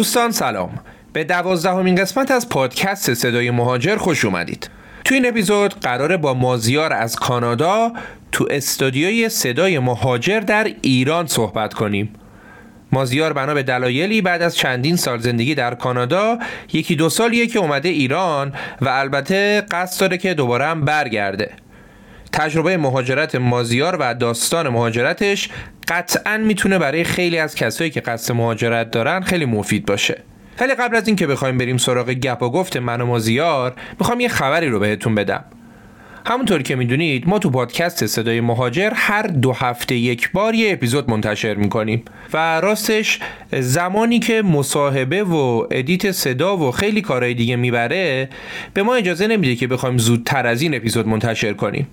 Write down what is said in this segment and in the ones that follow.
دوستان سلام. به دوازدهمین قسمت از پادکست صدای مهاجر خوش اومدید. تو این اپیزود قراره با مازیار از کانادا تو استودیوی صدای مهاجر در ایران صحبت کنیم. مازیار بنا به دلایلی بعد از چندین سال زندگی در کانادا یکی دو سالیه که اومده ایران و البته قصد داره که دوباره هم برگرده. تجربه مهاجرت مازیار و داستان مهاجرتش قطعا می‌تونه برای خیلی از کسایی که قصد مهاجرت دارن خیلی مفید باشه. ولی قبل از اینکه بخوایم بریم سراغ گپ و گفت من و مازیار می‌خوام یه خبری رو بهتون بدم. همونطور که می‌دونید ما تو پادکست صدای مهاجر هر دو هفته یک بار یه اپیزود منتشر می‌کنیم و راستش زمانی که مصاحبه و ادیت صدا و خیلی کارهای دیگه می‌بره به ما اجازه نمیده که بخوایم زودتر از این اپیزود منتشر کنیم.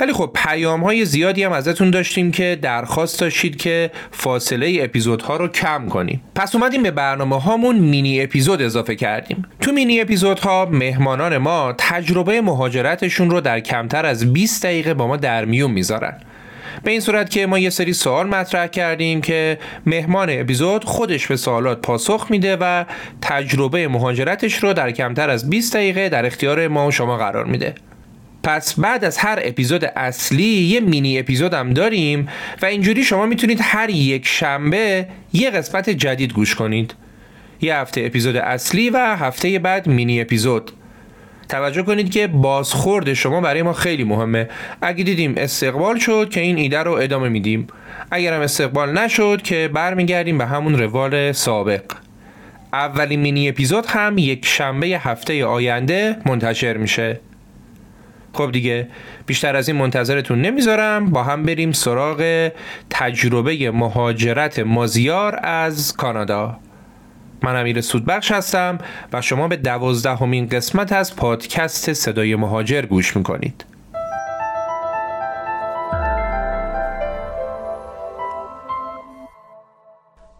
ولی خب پیام های زیادی هم ازتون داشتیم که درخواست داشتید که فاصله اپیزودها رو کم کنیم. پس اومدیم به برنامه هامون مینی اپیزود اضافه کردیم. تو مینی اپیزودها مهمانان ما تجربه مهاجرتشون رو در کمتر از 20 دقیقه با ما در میون می‌ذارن. به این صورت که ما یه سری سوال مطرح کردیم که مهمان اپیزود خودش به سوالات پاسخ میده و تجربه مهاجرتش رو در کمتر از 20 دقیقه در اختیار ما و شما قرار میده. پس بعد از هر اپیزود اصلی یه مینی اپیزود هم داریم و اینجوری شما می‌تونید هر یک شنبه یه قسمت جدید گوش کنید. یه هفته اپیزود اصلی و هفته بعد مینی اپیزود. توجه کنید که بازخورد شما برای ما خیلی مهمه. اگه دیدیم استقبال شد که این ایده رو ادامه میدیم. اگرم استقبال نشد که برمیگردیم به همون روال سابق. اولین مینی اپیزود هم یک شنبه هفته آینده منتشر میشه. خب دیگه بیشتر از این منتظرتون نمی‌ذارم. با هم بریم سراغ تجربه مهاجرت مازیار از کانادا. من امیر سودبخش هستم و شما به دوازدهمین قسمت از پادکست صدای مهاجر گوش می‌کنید.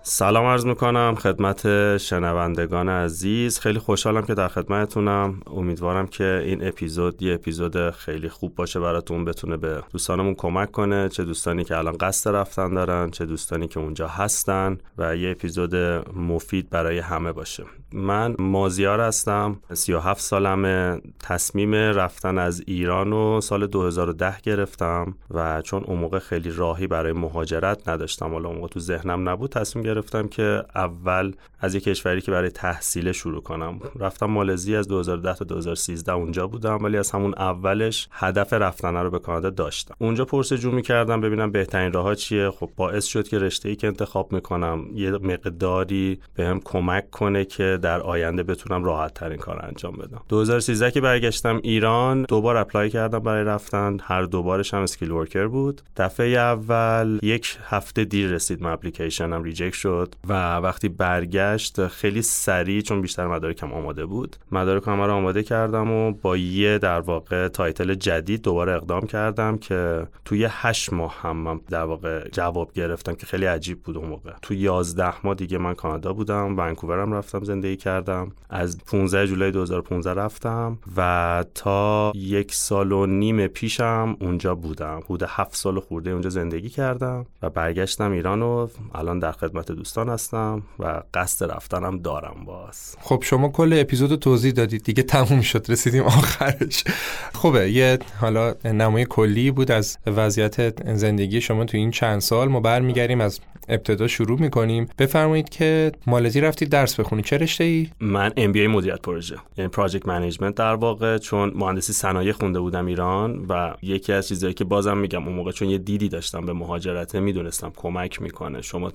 سلام عرض می‌کنم خدمت شنوندگان عزیز. خیلی خوشحالم که در خدمتتونم. امیدوارم که این اپیزود یه اپیزود خیلی خوب باشه براتون بتونه به دوستانمون کمک کنه. چه دوستانی که الان قصد رفتن دارن چه دوستانی که اونجا هستن و یه اپیزود مفید برای همه باشه. من مازیار هستم 37 سالمه. تصمیم رفتن از ایران و سال 2010 گرفتم و چون اون موقع خیلی راهی برای مهاجرت نداشتم حالا اون موقع تو ذهنم نبود تصمیم گرفتم که اول از یک کشوری که برای تحصیل شروع کنم. رفتم مالزی از 2010 تا 2013 اونجا بودم ولی از همون اولش هدف رفتن رو به کانادا داشتم. اونجا پرس‌و‌جو می‌کردم ببینم بهترین راه چیه. خب باعث شد که رشته ای که انتخاب می‌کنم یه مقداری بهم کمک کنه که در آینده بتونم راحت ترین کار انجام بدم. 2013 که برگشتم ایران دوبار apply کردم برای رفتن. هر دوبارش هم skilled worker بود. دفعه اول یک هفته دیر رسید من اپلیکیشنم. reject شد و وقتی برگشت خیلی سریع چون بیشتر مدارکم آماده بود مدارکم رو آماده کردم و با یه در واقع title جدید دوباره اقدام کردم که توی هشت ماه هم من در واقع جواب گرفتم که خیلی عجیب بود اون موقع. تو 11 ماه دیگه من کانادا بودم ونکوور هم رفتم زندگی کردم. از 15 جولای 2015 رفتم و تا یک سال و نیم پیشم اونجا بودم. حدود هفت سال خورده اونجا زندگی کردم و برگشتم ایران و الان در خدمت دوستان هستم و قصد رفتنم دارم باز. خب شما کل اپیزود توضیح دادید. دیگه تموم شد رسیدیم آخرش. خوبه. یه حالا نمای کلی بود از وضعیت زندگی شما تو این چند سال. ما برمیگردیم از ابتدا شروع می‌کنیم. بفرمایید که مالزی رفتید درس بخونید چه رشته ای من MBA مدیریت پروژه. یعنی project management در واقع چون مهندسی صنایع خونده بودم ایران و یکی از چیزایی که بازم میگم اون موقع چون یه دیدی داشتم به مهاجرت می‌دونستم کمک می‌کنه. شما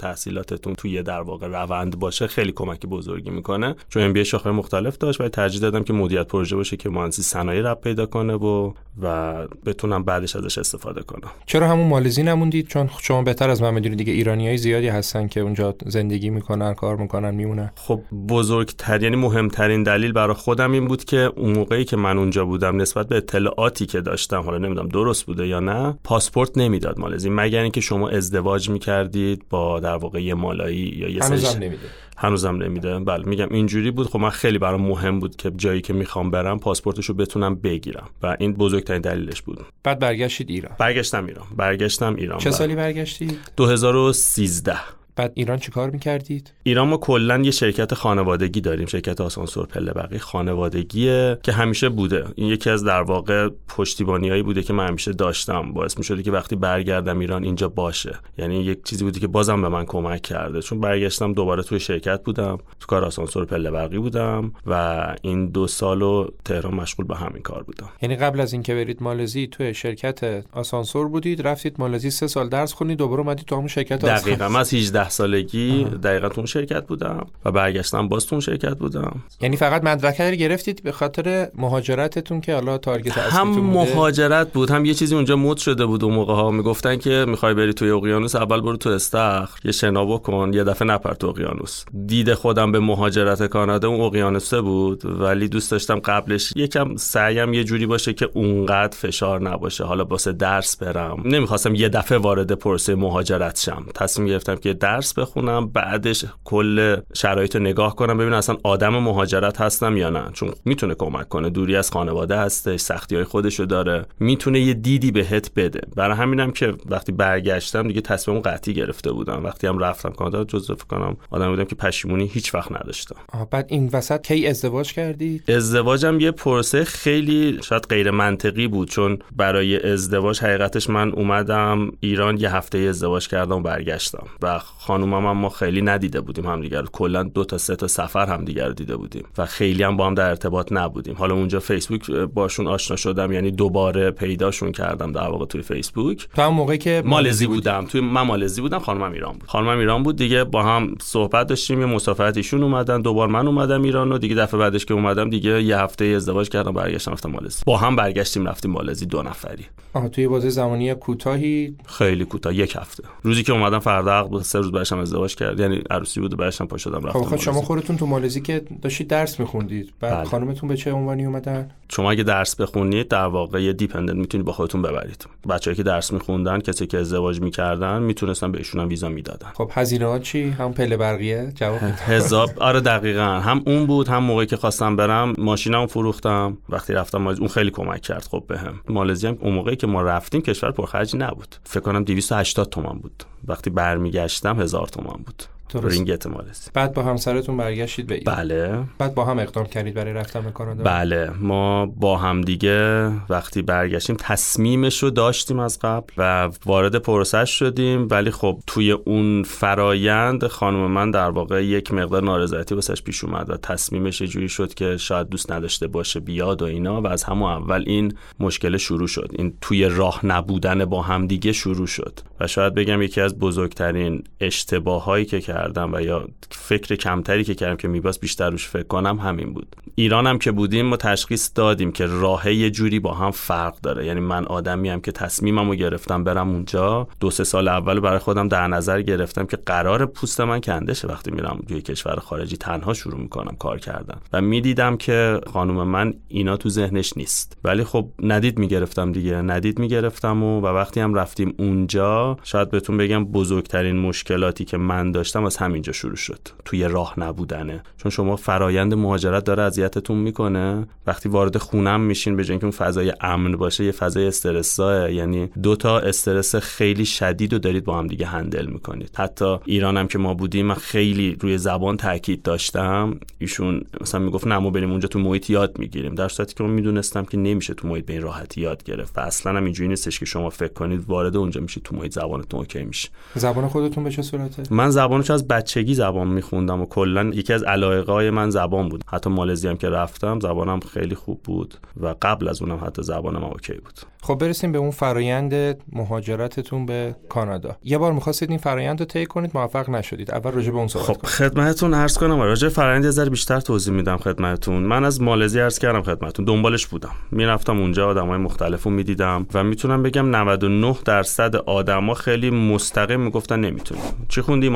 تحصیلاتتون توی در واقع روند باشه خیلی کمک بزرگی می‌کنه. چون ام بی شاخه مختلف داشت و ترجیح دادم که مدیریت پروژه باشه که مهندسی صنایع رب پیدا کنه و و بتونم بعدش ازش استفاده کنم. چرا همون مالزی نموندید؟ چون شما بهتر از من می‌دونید دیگه ایرانیای زیادی هستن که اونجا زندگی می‌کنن کار می‌کنن میمونن. خب بزرگتر یعنی مهمترین دلیل برای خودم این بود که اون موقعی که من اونجا بودم نسبت به اطلاعاتی که داشتم حالا نمی‌دونم درست بوده یا نه پاسپورت نمی‌داد مالزی مگر اینکه شما ازدواج می‌کردید با در واقع یه مالایی یا یه هنوزم نمیده. هنوزم نمیده. بله میگم اینجوری بود. خب من خیلی برام مهم بود که جایی که می‌خوام برم پاسپورتش رو بتونم بگیرم و این بزرگترین دلیلش بود. بعد برگشتید ایران. برگشتم ایران. برگشتم ایران. چه بله. سالی برگشتی 2013 بعد ایران چیکار می‌کردید؟ ایران ما کلا یه شرکت خانوادگی داریم شرکت آسانسور پله بقی خانوادگیه که همیشه بوده. این یکی از در واقع پشتیبانیایی بوده که من همیشه داشتم. باعث می که وقتی برگردم ایران اینجا باشه. یعنی یک چیزی بوده که بازم به من کمک کرده. چون برگشتم دوباره توی شرکت بودم تو کار آسانسور پله برقی بودم و این دو سال و تهران مشغول به همین کار بودم. یعنی قبل از اینکه برید مالزی توی شرکت آسانسور بودید رفتید مالزی سه سال درس خونید دوباره اومدید تو همون شرکت دقیقاً. من از 18 سالگی دقیقاً تو شرکت بودم و برگشتم باز تو شرکت بودم. یعنی فقط مدرک رو گرفتید به خاطر مهاجرتتون که حالا تارگت هم مهاجرت بود هم یه چیزی اونجا مد شده بود اون موقع ها می‌گفتن که می‌خوای بری توی اقیانوس اول برو تو استخر یه شنا بکن یه دفعه نپر تو اقیانوس. دید خودم به مهاجرت کانادا اون اقیانوسه بود ولی دوست داشتم قبلش یکم سعیم یه جوری باشه که اونقدر فشار نباشه. حالا واسه درس برم. نمی‌خواستم یه دفعه وارد پروسه مهاجرت شم. تصمیم گرفتم که درس بخونم بعدش کل شرایط رو نگاه کنم ببینم اصلا آدم مهاجرت هستم یا نه. چون می‌تونه کمک کنه. دوری از خانواده هستش سختی های خودشو داره. می‌تونه یه دیدی بهت بده. برای همینم که وقتی برگشتم دیگه تصمیم قطعی گرفته بودم. وقتی هم رفتم کانادا جزء کنم آدم بودم که پشیمونی هیچ وقت نداشتم. بعد این وسط کی ازدواج کردی؟ ازدواجم یه پروسه خیلی شاید غیر منطقی بود. چون برای ازدواج حقیقتش من اومدم ایران یه هفته ازدواج کردم و برگشتم. و خانومم هم ما خیلی ندیده بودیم همدیگر کلا دو تا سه تا سفر همدیگر دیده بودیم و خیلی هم با هم در ارتباط نبودیم. حالا اونجا فیسبوک باشون آشنا شدم یعنی دوباره پیداشون کردم در واقع توی فیسبوک. تو هم موقعی که مالزی بودم. توی من مالزی بودم خانمم ایران بود. خانمم ایران بود دیگه با هم صحبت داشتیم یه مسافرت ایشون اومدن دوبار من اومدم ایران و دیگه دفعه بعدش که اومدم دیگه یه هفته ازدواج کردم برگشتم رفتم مالزی. با هم برگشتیم رفتیم مالزی دو نفری. آها توی بازه زمانی کوتاهی؟ خیلی کوتاه یک هفته. روزی که اومدم فردا عقد بود سه روز بعدش ازدواج کرد. یعنی عروسی بود بعدش پا شدم رفتم خب شما خودتون تو مالزی که داشتید درس میخوندید بعد بله. خانمتون به چه عنوانی اومدن؟ شما اگه درس بخونید در واقع یه دیپندنت می‌تونید با خودتون ببرید. بچه‌ای که درس میخوندن کسی که ازدواج می‌کردن می‌تونستن بهشون هم ویزا می‌دادن. خب هزینه ها چی؟ هم پله برقیه؟ جواب حساب؟ آره دقیقا. هم اون بود هم موقعی که خواستم برم ماشینم فروختم. وقتی رفتم مالزی اون خیلی کمک کرد خب بهم. مالزی هم اون موقعی که ما رفتیم کشور پرخرجی نبود. فکر کنم 280 تومن بود. وقتی برمیگشتم هزار تومن بود. رینگت مالزی بعد با همسرتون برگشتید به ایران بله. بعد با هم اقدام کردید برای رفتن به کانادا. بله. ما با هم دیگه وقتی برگشتیم تصمیمش رو داشتیم از قبل و وارد پروسش شدیم. ولی خب توی اون فرایند خانم من در واقع یک مقدار نارضایتی واسش پیش اومد و تصمیمش جوری شد که شاید دوست نداشته باشه بیاد و اینا و از همون اول این مشکل شروع شد. این توی راه نبودن با هم دیگه شروع شد. و شاید بگم یکی از بزرگترین اشتباهایی که کردم و یا فکر کمتری که کردم که میباس بیشتر روش فکر کنم همین بود. ایرانم که بودیم ما تشخیص دادیم که راه یه جوری با هم فرق داره. یعنی من آدمی هم که تصمیمم رو گرفتم برم اونجا دو سه سال اول برای خودم در نظر گرفتم که قرار پوست من کنده شه وقتی میرم توی کشور خارجی تنها شروع می‌کنم کار کردن. و می‌دیدم که خانم من اینا تو ذهنش نیست. ولی خب ندید می‌گرفتم دیگه. ندید می‌گرفتم و, و وقتی هم رفتیم اونجا شاید بهتون بگم بزرگترین مشکلاتی که من داشتم از همینجا شروع شد. توی راه نبودنه. چون شما فرایند مهاجرت داره اذیتتون می‌کنه. وقتی وارد خونم میشین به که اون فضای امن باشه یه فضای استرساه یعنی دو تا استرس خیلی شدید رو دارید با هم دیگه هندل می‌کنید. حتی ایرانم که ما بودیم من خیلی روی زبان تاکید داشتم. ایشون مثلا می‌گفت نه ما بریم اونجا تو محیط یاد می‌گیریم. در صورتی که من می‌دونستم که نمیشه تو محیط به این راحتی یاد گرفت. و اصلا هم اینجوری نیستش که شما فکر کنید وارد اونجا میشید تو محیط زبانتون اوکی میشه. زبان خودتون به چه صورته؟ من زبانش از بچگی زبان میخوندم و کلا یکی از علایقای من زبان بود. حتی مالزی هم که رفتم زبانم خیلی خوب بود و قبل از اونم حتی زبانم اوکی بود. خب برسیم به اون فرایند مهاجرتتون به کانادا. یه بار می‌خواستید این فرایند رو طی کنید موفق نشدید. اول راجع به اون صحبت خب خدمتتون عرض کنم راجع فرایند یه ذره بیشتر توضیح میدم خدمتتون. من از مالزی عرض کردم خدمتتون. دنبالش بودم. می‌رفتم اونجا آدمای مختلفو می‌دیدم و می‌تونم بگم 99 درصد آدما خیلی مستقیم می‌گفتن نمی‌تونی چی خوندی؟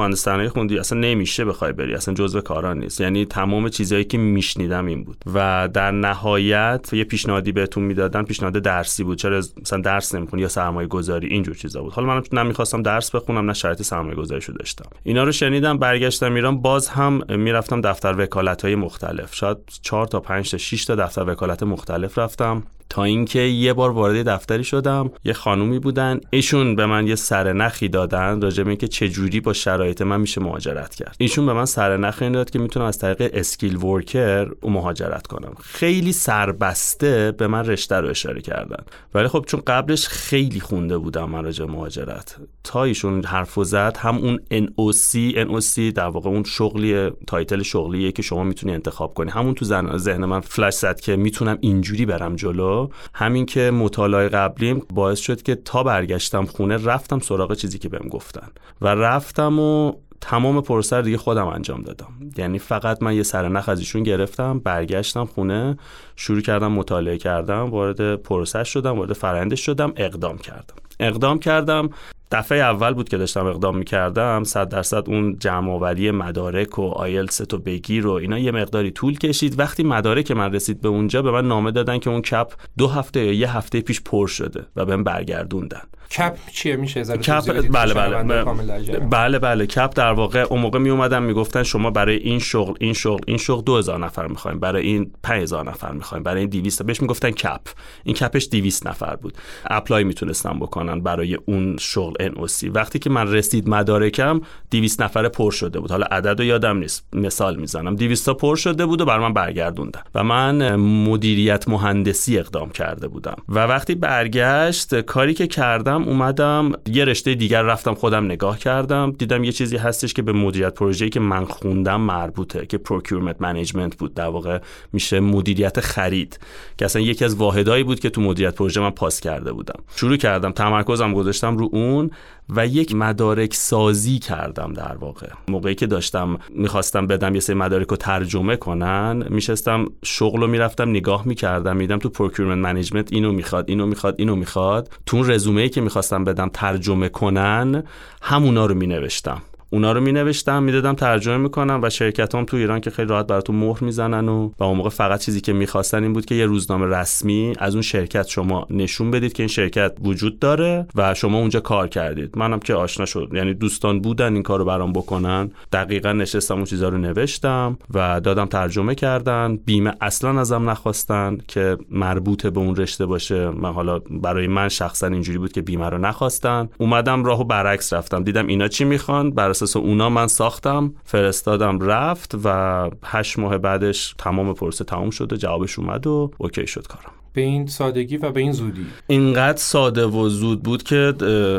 مهندسی خوندی اصلا نمیشه بخوای بری اصلا جزء کارا نیست. یعنی تمام چیزایی که میشنیدم این بود. و در نهایت یه پیشنهادی بهتون می‌دادن پیشنهاد درسی بود. چرا مثلا درس نمی‌خونی یا سرمایه گذاری اینجور چیزا بود. حالا من نمی‌خواستم درس بخونم نه شرط سرمایه گذاریشو داشتم. اینا رو شنیدم برگشتم ایران باز هم می‌رفتم دفتر وکالت های مختلف. شاید 4 تا 5 تا 6 تا دفتر وکالت مختلف رفتم. تا اینکه یه بار وارد دفتری شدم یه خانومی بودن. ایشون به من یه سرنخی دادن راجع به اینکه چه جوری با شرایط من میشه مهاجرت کرد. ایشون به من سرنخ این داد که می‌تونم از طریق اسکیل ورکر مهاجرت کنم. خیلی سربسته به من رشته رو اشاره کردن. ولی خب چون قبلش خیلی خونده بودم من راجع مهاجرت. تا ایشون حرف زد هم اون NOC NOC در واقع اون شغلی تایتل شغلیه که شما می‌تونی انتخاب کنی. همون تو ذهن من فلش زد که می‌تونم اینجوری برم جلو. همین که مطالعه قبلیم باعث شد که تا برگشتم خونه رفتم سراغ چیزی که بهم گفتن. و رفتم و تمام پروسه دیگه خودم انجام دادم. یعنی فقط من یه سرنخ از ایشون گرفتم برگشتم خونه شروع کردم مطالعه کردم وارد پروسه شدم وارد روندش شدم اقدام کردم. اقدام کردم. دفعه اول بود که داشتم اقدام می‌کردم. صد درصد اون جمع مدارک و آیلست تو بگیر و اینا یه مقداری طول کشید. وقتی مدارک من رسید به اونجا به من نامه دادن که اون cap دو هفته یا یه هفته پیش پر شده و بهم برگردوندن. cap چیه؟ میشه cap بله بله بله. بله cap در واقع اون موقع می اومدن می‌گفتن شما برای این شغل این شغل این شغل 2000 نفر می‌خوایم. برای این 5000 نفر می‌خوایم. برای این 200 بهش می‌گفتن cap این cap ش 200 نفر بود. apply می‌تونستن بکنن برای اون شغل NOC وقتی که من رسید مدارکم 200 نفر پر شده بود. حالا عدد رو یادم نیست. مثال می‌زنم. 200 تا پر شده بود و بر من برگردوندن. و من مدیریت مهندسی اقدام کرده بودم. و وقتی برگشت کاری که کردم اومدم یه رشته دیگر رفتم خودم نگاه کردم. دیدم یه چیزی هستش که به مدیریت پروژه‌ای که من خوندم مربوطه که procurement management بود. در واقع میشه مدیریت خرید. که اصلا یکی از واحدایی بود که تو مدیریت پروژه من پاس کرده بودم. شروع کردم. تمرکزم گذاشتم رو اون و یک مدارک سازی کردم در واقع. موقعی که داشتم می‌خواستم بدم یه سری مدارک رو ترجمه کنن میشستم شغل رو می‌رفتم نگاه می‌کردم می‌دیدم تو procurement management اینو می‌خواد اینو می‌خواد اینو می‌خواد. تو اون رزومه ای که می‌خواستم بدم ترجمه کنن همونا رو مینوشتم. اونا رو می نوشتم می‌دادم ترجمه می‌کنم و شرکت هم تو ایران که خیلی راحت براتون مهر می‌زنن و و اون موقع فقط چیزی که می‌خواستن این بود که یه روزنامه رسمی از اون شرکت شما نشون بدید که این شرکت وجود داره و شما اونجا کار کردید. منم که آشنا شد. یعنی دوستان بودن این کارو برام بکنن. دقیقا نشستم اون چیزا رو نوشتم و دادم ترجمه کردن. بیمه اصلا ازم نخواستن که مربوط به اون رشته باشه. من حالا برای من شخصا اینجوری بود که بیمه رو نخواستن. اومدم راهو برعکس رفتم. دیدم اینا چی می‌خوان؟ بر اونا من ساختم فرستادم رفت و هشت ماه بعدش تمام پرسه تمام شد و جوابش اومد و اوکی شد کارم. به این سادگی و به این زودی؟ اینقدر ساده و زود بود که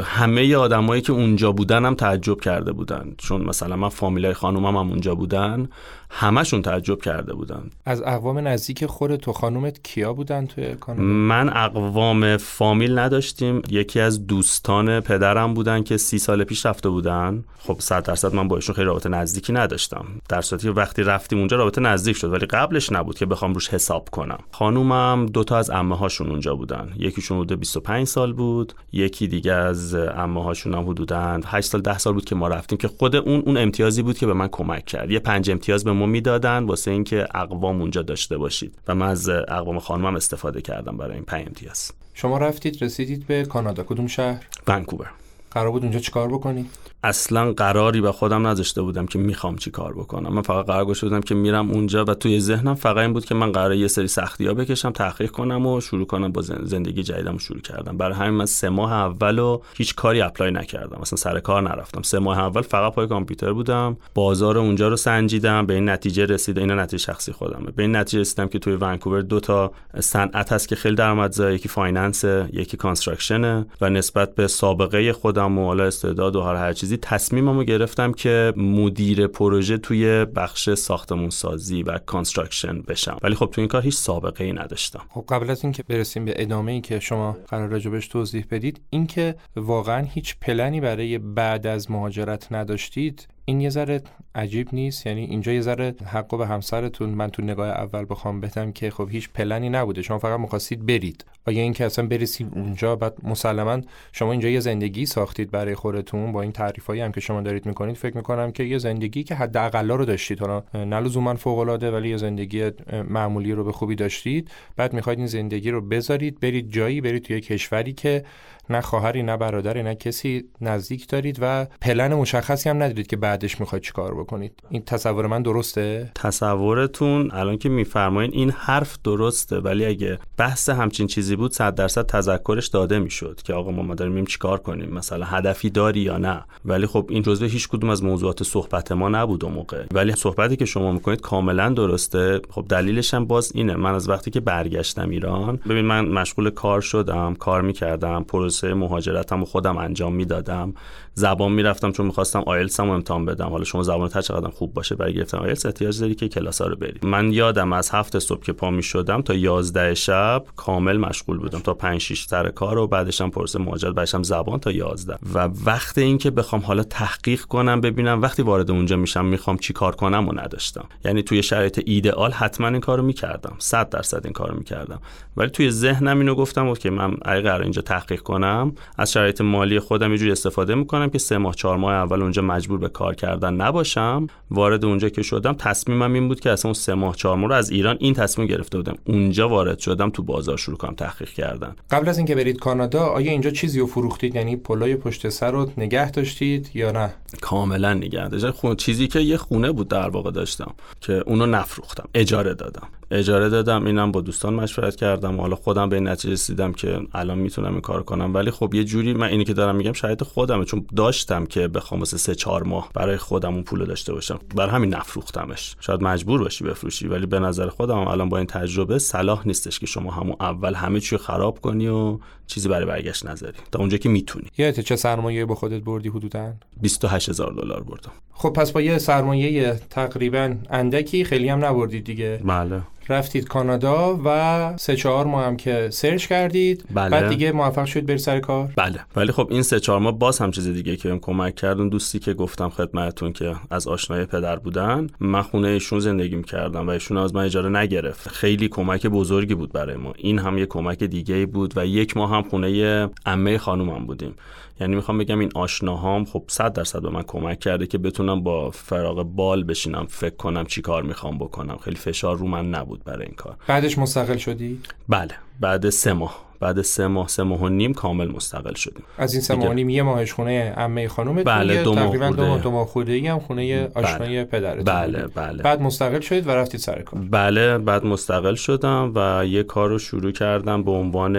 همه آدمایی که اونجا بودن هم تعجب کرده بودن. چون مثلا من فامیلای خانومم هم اونجا بودن. همشون تعجب کرده بودن. از اقوام نزدیک خود تو خانومت کیا بودن توی کانادا؟ من اقوام فامیل نداشتیم. یکی از دوستان پدرم بودن که سی سال پیش رفته بودن. خب صد درصد من با ایشون خیلی رابطه نزدیکی نداشتم. در صورتی وقتی رفتیم اونجا رابطه نزدیک شد ولی قبلش نبود که بخوام روش حساب کنم. خانومم دوتا از عمه هاشون اونجا بودن. یکیشون حدود 25 سال بود یکی دیگه از عمه هاشون هم حدوداً 8 سال 10 سال بود که ما رفتیم که خود اون اون امتیازی بود که به من کمک کرد. یه پنج امتیاز به ما می‌دادن واسه اینکه اقوام اونجا داشته باشید. و من از اقوام خانمم استفاده کردم برای این 5 امتیاز شما رفتید رسیدید به کانادا. کدوم شهر؟ ونکوور. قرار بود اونجا چیکار بکنید اصلا قراری به خودم نذاشته بودم که می‌خوام چی کار بکنم. من فقط قرار گذاشته بودم که میرم اونجا و توی ذهنم فقط این بود که من قرار یه سری سختی ها بکشم تحقیق کنم و شروع کنم با زندگی جدیدم شروع کردم. برای همین من سه ماه اول و هیچ کاری اپلای نکردم. مثلا سر کار نرفتم. سه ماه اول فقط پای کامپیوتر بودم. بازار اونجا رو سنجیدم. به این نتیجه رسیدم اینا نتیجه شخصی خودمه. به این نتیجه رسیدم که توی ونکوور دو تا صنعت هست که خیلی درآمدزا یکی finance یکی construction و نسبت به سابقه خودم و حالا استعداد و هر چیزی تصمیممو گرفتم که مدیر پروژه توی بخش ساختمون سازی و construction بشم. ولی خب توی این کار هیچ سابقه ای نداشتم. خب قبل از اینکه برسیم به ادامه ای که شما قرار راجبش توضیح بدید اینکه واقعا هیچ پلنی برای بعد از مهاجرت نداشتید این یه ذره عجیب نیست. یعنی اینجا یه ذره حق به همسرتون من تو نگاه اول بخوام بهتم که خب هیچ پلنی نبوده. شما فقط می‌خواستید برید. آیا اینکه اصلا برسیم اونجا بعد مسلما شما اینجا یه زندگی ساختید برای خودتون با این تعریفایی هم که شما دارید می‌کنید. فکر می‌کنم که یه زندگی که حداقل رو داشتید. حالا نه لزوما فوق العاده ولی یه زندگی معمولی رو به خوبی داشتید. بعد می‌خواید این زندگی رو بذارید برید جایی برید توی کشوری که نه خواهری نه برادری نه کسی نزدیک دارید و پلن مشخصی هم ندارید که بعدش می‌خواید چیکار بکنید. این تصور من درسته؟ تصورتون الان که میفرمایین این حرف درسته ولی اگه بحث همچین چیزی بود 100 درصد تذکرش داده می‌شد که آقا ما داریم چی چیکار کنیم مثلا هدفی داری یا نه. ولی خب این جزء هیچ کدوم از موضوعات صحبت ما نبود اون موقع. ولی صحبتی که شما می‌کنید کاملا درسته. خب دلیلش هم باز اینه. من از وقتی که برگشتم ایران ببین من مشغول کار شدم کار می‌کردم پروسه مهاجرتم خودم انجام می‌دادم. زبان می‌رفتم چون می‌خواستم آیلتس هم امتحان بدم. حالا شما زبان هر چقدر خوب باشه برای گرفتن آیلتس احتیاج داری که کلاس رو بری من یادم از هفت صبح که پا می‌شدم تا 11 شب کامل مشغول بودم. تا 5 6 سر کار و بعدش هم پروسه مهاجرت زبان تا 11 و وقت اینکه بخوام حالا تحقیق کنم ببینم وقتی وارد اونجا میشم می‌خوام چی کار کنم و نداشتم. یعنی توی شرایط ایدئال حتما این کارو می‌کردم. 100 درصد این کارو می‌کردم. ولی توی ذهنم اینو گفتم که من اگه قرار اینجا تحقیق کنم از شرایط مالی خودم یه جوری استفاده می‌کنم که سه ماه چهار ماه اول اونجا مجبور به کار کردن نباشم. وارد اونجا که شدم تصمیمم این بود که اصلا اون سه ماه چهار ماه رو از ایران این تصمیم گرفته بودم. اونجا وارد شدم تو بازار شروع کنم تحقیق کردن. قبل از اینکه برید کانادا آیا اینجا چیزی رو فروختید؟ یعنی پلای پشت سر رو نگه داشتید یا نه؟ کاملا نگه داشتم. چیزی که یه خونه بود در واقع داشتم که اونو نفروختم اجاره دادم. اجاره دادم اینم با دوستان مشورت کردم. حالا خودم به این نتیجه رسیدم که الان می‌تونم این کار کنم. ولی خب یه جوری من اینی که دارم میگم شاید خودمه. چون داشتم که بخوام واسه سه چهار ماه برای خودم اون پول داشته باشم بر همین نفروختمش. شاید مجبور باشی بفروشی ولی به نظر خودم الان با این تجربه صلاح نیستش که شما همون اول همه چی خراب کنی و چیزی برای برگشت نذاری. تا اونجا که می‌تونی. یادت چه سرمایه با خودت بردی حدودا؟ 28000 دلار بردم. خب پس با یه سرمایه تقریبا اندکی خیلی هم نبردید دیگه. بله. رفتید کانادا و سه چهار ماه هم که سرچ کردید بله. بعد دیگه موفق شدید بری سر کار؟ بله. ولی خب این سه چهار ماه باز هم چیز دیگه که بهم کمک کرد. اون دوستی که گفتم خدمتتون که از آشنای پدر بودن من خونه ایشون زندگی می‌کردم و ایشون از من اجاره نگرفت. خیلی کمک بزرگی بود برای ما. این هم یه کمک دیگه بود و یک ماه هم خونه عمه خانومم بودیم. یعنی می‌خوام بگم این آشناهام خب 100 درصد به من کمک کرده که بتونم با فراغ بال بشینم فکر کنم چی کار می‌خوام بکنم. خیلی فشار رو من نبود برای این کار. بعدش مستقل شدی؟ بله. بعد سه ماه. بعد سه ماه سه ماه و نیم کامل مستقل شدیم. از این سه ماه و نیم یه ماهش خونه عمه خانم بله دو ماه تقریبا دو ماه دو ماه خورده هم خونه آشنای بله. بله بله. بعد مستقل شدید و رفتید سر کار. بله بعد مستقل شدم و یه کار رو شروع کردم به عنوان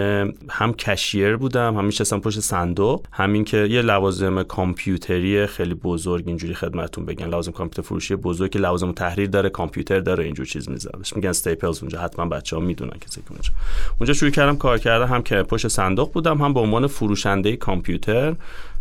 هم کشیر بودم هم میشستم پشت صندوق همین که یه لوازم کامپیوتری خیلی بزرگ اینجوری خدمتتون بگن لوازم کامپیوتر فروشی بزرگ که لوازم تحریر داره کامپیوتر داره اینجور چیز میذارش میگن استیپلز اونجا حتما بچه‌ها می‌دونن که اونجا. اونجا شروع کردم کار کردن هم که پشت صندوق بودم هم به عنوان فروشنده کامپیوتر.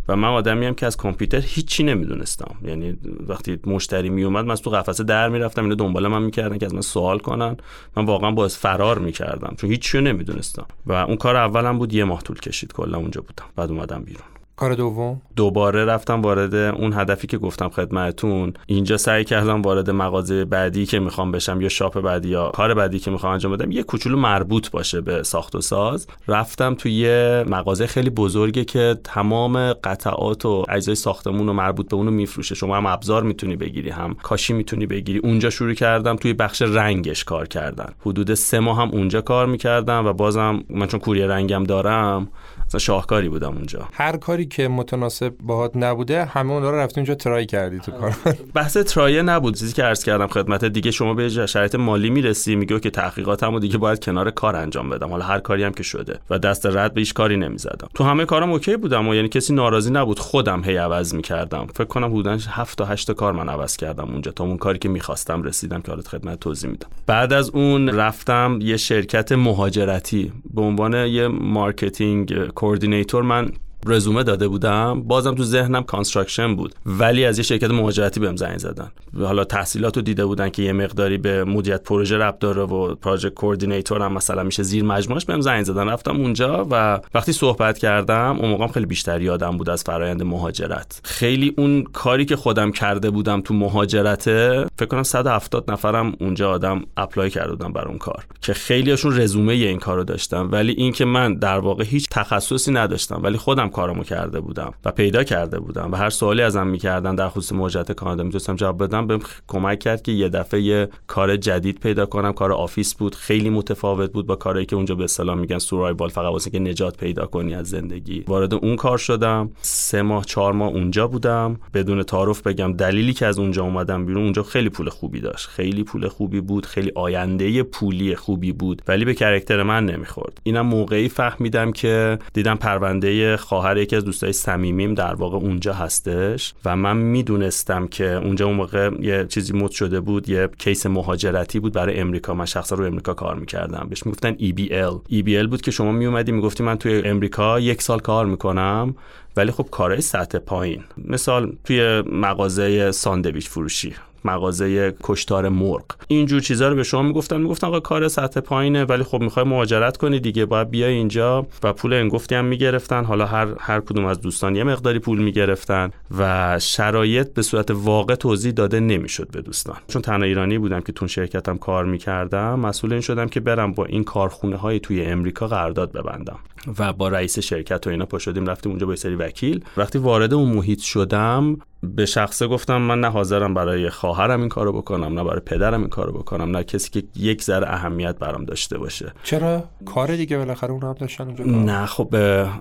و من آدمی هم که از کامپیوتر هیچی نمی‌دونستم. یعنی وقتی مشتری می اومد من از تو قفسه در می‌رفتم اینو دنبال من می‌کردن که از من سوال کنن. من واقعا باعث فرار می‌کردم چون هیچی نمی‌دونستم. و اون کار اولم بود یه ماه طول کشید کلا اونجا بودم. بعد اومدم بیرون. کار دوم؟ دوباره رفتم وارد اون هدفی که گفتم خدمتتون. اینجا سعی کردم وارد مغازه بعدی که می‌خوام بشم یا شاپ بعدی یا کار بعدی که می‌خوام انجام بدم یه کوچولو مربوط باشه به ساخت و ساز. رفتم توی یه مغازه خیلی بزرگه که تمام قطعات و اجزای ساختمون رو مربوط به اونو میفروشه. شما هم ابزار می‌تونی بگیری هم کاشی می‌تونی بگیری. اونجا شروع کردم توی بخش رنگش کار کردن. حدود سه ماه هم اونجا کار می‌کردم و بازم من چون کوری رنگم دارم مثلا شاهکاری بودم اونجا. هر کاری که متناسب باهات نبوده همه اون رو رفتی اونجا try کردی تو کار. بحث try ه نبود. چیزی که عرض کردم خدمت دیگه شما به شرایط مالی می‌رسی میگه که تحقیقاتمو دیگه باید کنار کار انجام بدم. حالا هر کاری هم که شده و دست رد به هیچ کاری نمی‌زدم. تو همه کارم اوکی بودم و یعنی کسی ناراضی نبود خودم هی عوض می‌کردم. فکر کنم حدودا 7 تا 8 کار من عوض کردم اونجا تا اون کاری که می‌خواستم رسیدم که حالا خدمتت توضیح میدم. بعد از اون رفتم یه شرکت مهاجرتی به عنوان یه marketing coordinator من رزومه داده بودم بازم تو ذهنم construction بود. ولی از یه شرکت مهاجرتی بهم زنگ زدن. حالا تحصیلات رو دیده بودن که یه مقداری به مدیریت پروژه ربط داره و پروژه coordinator هم مثلا میشه زیر مجموعش بهم زنگ زدن. رفتم اونجا و وقتی صحبت کردم اون موقعم خیلی بیشتر یادم بود از فرایند مهاجرت. خیلی اون کاری که خودم کرده بودم تو مهاجرته فکر کنم 170 نفرم اونجا آدم apply کرده بودم برای اون کار. که خیلیشون رزومه این کارو داشتم ولی اینکه من در واقع هیچ تخصصی نداشتم ولی خودم کارمو کرده بودم و پیدا کرده بودم و هر سوالی ازم می‌کردن در خصوص مهاجرت کانادا می‌تونستم جواب بدم بهم کمک کرد که یه دفعه یه کار جدید پیدا کنم. کار office بود خیلی متفاوت بود با کارهایی که اونجا به اصطلاح میگن survival فقط واسه که نجات پیدا کنی از زندگی. وارد اون کار شدم. سه ماه چهار ماه اونجا بودم. بدون تعارف بگم دلیلی که از اونجا اومدم بیرون اونجا خیلی پول خوبی داشت. خیلی پول خوبی بود خیلی آینده پولی خوبی بود ولی به character من نمی‌خورد. اینم موقعی فهمیدم که دیدم پرونده خواهر یکی از دوستای صمیمیم در واقع اونجا هستش و من می‌دونستم که اونجا اون موقع یه چیزی مد شده بود یه case مهاجرتی بود برای امریکا. من شخصا رو امریکا کار می‌کردم. بهش می‌گفتن EBL EBL بود که شما میومدی می‌گفتی من توی امریکا یک سال کار می‌کنم ولی خب کارهای سطح پایین. مثال توی مغازه ساندویچ فروشی. مغازه کشتار مرغ. اینجور چیزا رو به شما می‌گفتن. می‌گفتن آقا کار سطح پایینه ولی خب می‌خوای مهاجرت کنی دیگه باید بیای اینجا. و پول انگفتی هم می‌گرفتن. حالا هر هر کدوم از دوستان یه مقداری پول می‌گرفتن و شرایط به صورت واقع توضیح داده نمی‌شد به دوستان. چون تنها ایرانی بودم که تون شرکتم کار می‌کردم مسئول این شدم که برم با این کارخونه های توی امریکا قرارداد ببندم. و با رئیس شرکت و اینا پا شدیم رفتیم اونجا با سری وکیل. وقتی وارد اون محیط شدم به شخصه گفتم من نه حاضرم برای خواهرم این کارو بکنم نه برای پدرم این کارو بکنم نه کسی که یک ذره اهمیت برام داشته باشه. چرا؟ کار دیگه بالاخره اون هم داشتن اونجا نه خب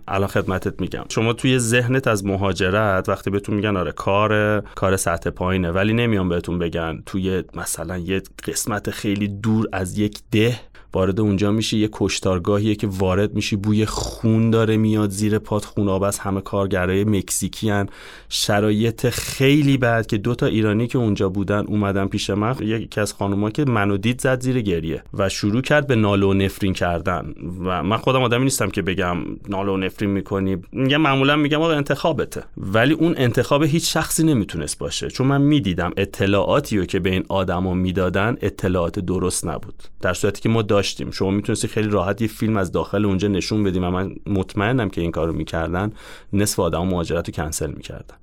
الان خدمتت میگم. شما توی ذهنت از مهاجرت وقتی بهتون میگن آره کار کار سطح پایینه ولی نمیان بهتون بگن توی مثلا یه قسمت خیلی دور از یک ده وارد اونجا میشی یه کشتارگاهیه که وارد میشی بوی خون داره میاد زیر پات خوناب از همه کارگرای مکزیکی هن. شرایط خیلی بد که دوتا ایرانی که اونجا بودن اومدن پیش من. یکی از خانوما که منو دید زد زیر گریه و شروع کرد به نالو نفرین کردن. و من خودم آدمی نیستم که بگم نالو نفرین می‌کنی. میگم معمولا میگم آقا انتخابته. ولی اون انتخاب هیچ شخصی نمی‌تونست باشه. چون من می‌دیدم اطلاعاتی رو که به این آدما می‌دادن اطلاعات درست نبود. در صورتی که ما داشتیم. شما می‌تونستی خیلی راحت یه فیلم از داخل اونجا نشون بدیم و من مطمئنم که این کارو می‌کردن نصف آدم مهاجرت رو کنسل می‌کردن.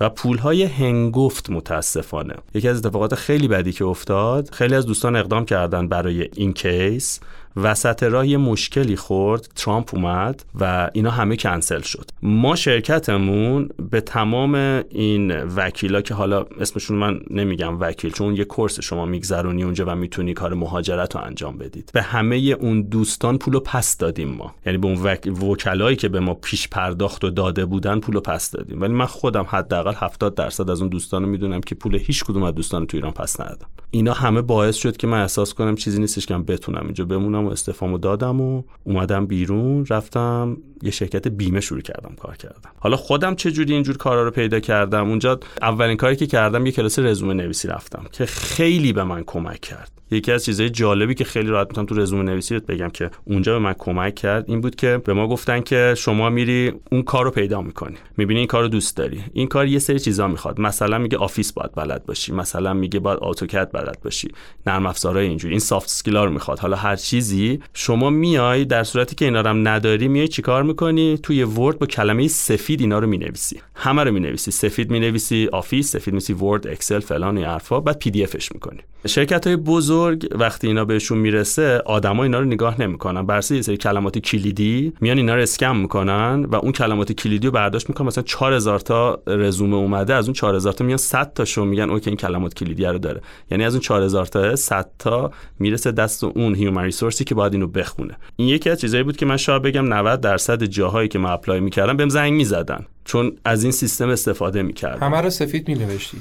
و پولهای هنگفت متاسفانه. یکی از اتفاقات خیلی بدی که افتاد خیلی از دوستان اقدام کردن برای این case. وسط راه یه مشکلی خورد ترامپ اومد و اینا همه کنسل شد. ما شرکتمون به تمام این وکیلا که حالا اسمشون من نمیگم وکیل چون یه course شما میگذرونی اونجا و می‌تونی کار مهاجرت رو انجام بدید. به همه اون دوستان پولو پس دادیم ما. یعنی به اون وک... وکلایی که به ما پیش پرداخت و داده بودن پولو پس دادیم. ولی من خودم حداقل 70 درصد از اون دوستان رو می‌دونم که پول هیچ کدوم از دوستان تو ایران پس ندادم اینا همه باعث شد که من احساس کنم چیزی نیستش که من بتونم اینجا بمونم و استفامو دادم و اومدم بیرون رفتم یه شرکت بیمه شروع کردم کار کردم. حالا خودم چه جوری اینجور کارا رو پیدا کردم؟ اونجا اولین کاری که کردم یه کلاس رزومه نویسی رفتم که خیلی به من کمک کرد. یکی از چیزهای جالبی که خیلی راحت می‌تونم تو رزومه نویسی بگم که اونجا به من کمک کرد این بود که به ما گفتن که شما میری اون کار رو پیدا می‌کنی. می‌بینی این کار رو دوست داری. این کار یه سری چیزا می‌خواد. مثلا میگه Office باید بلد باشی. مثلا میگه باید AutoCAD بلد باشی. نرم افزارهای اینجوری. این soft skill ا رو می‌خواد. حالا هر چیزی شما میای در صورتی که اینا رو نداری میای چیکار می‌کنی؟ توی ورد با کلمه سفید اینا رو می‌نویسی. همه رو می‌نویسی. سفید می‌نویسی Office سفید می‌نویسی Word Excel فلان این حرفا. بعد PDF ش می‌کنی. شرکت های بزرگ وقتی اینا بهشون می‌رسه آدما اینا رو نگاه نمی‌کنن. بر یه سری کلمات کلیدی میان اینا رو اسکم می‌کنن و اون کلمات کلیدی رو برداشت می‌کنن. مثلا 4000 تا رزومه اومده از اون 4000 تا میان 100 تاشو میگن okay این کلمات کلیدی رو داره. یعنی از اون 4000 تا 100 تا می‌رسه دست اون human resource ی که باید اینو بخونه. این یکی از چیزایی بود که من شاید بگم 90 درصد جاهایی که من apply می‌کردم بهم زنگ می‌زدن. چون از این سیستم استفاده می‌کرد همه رو سفید مینوشتی.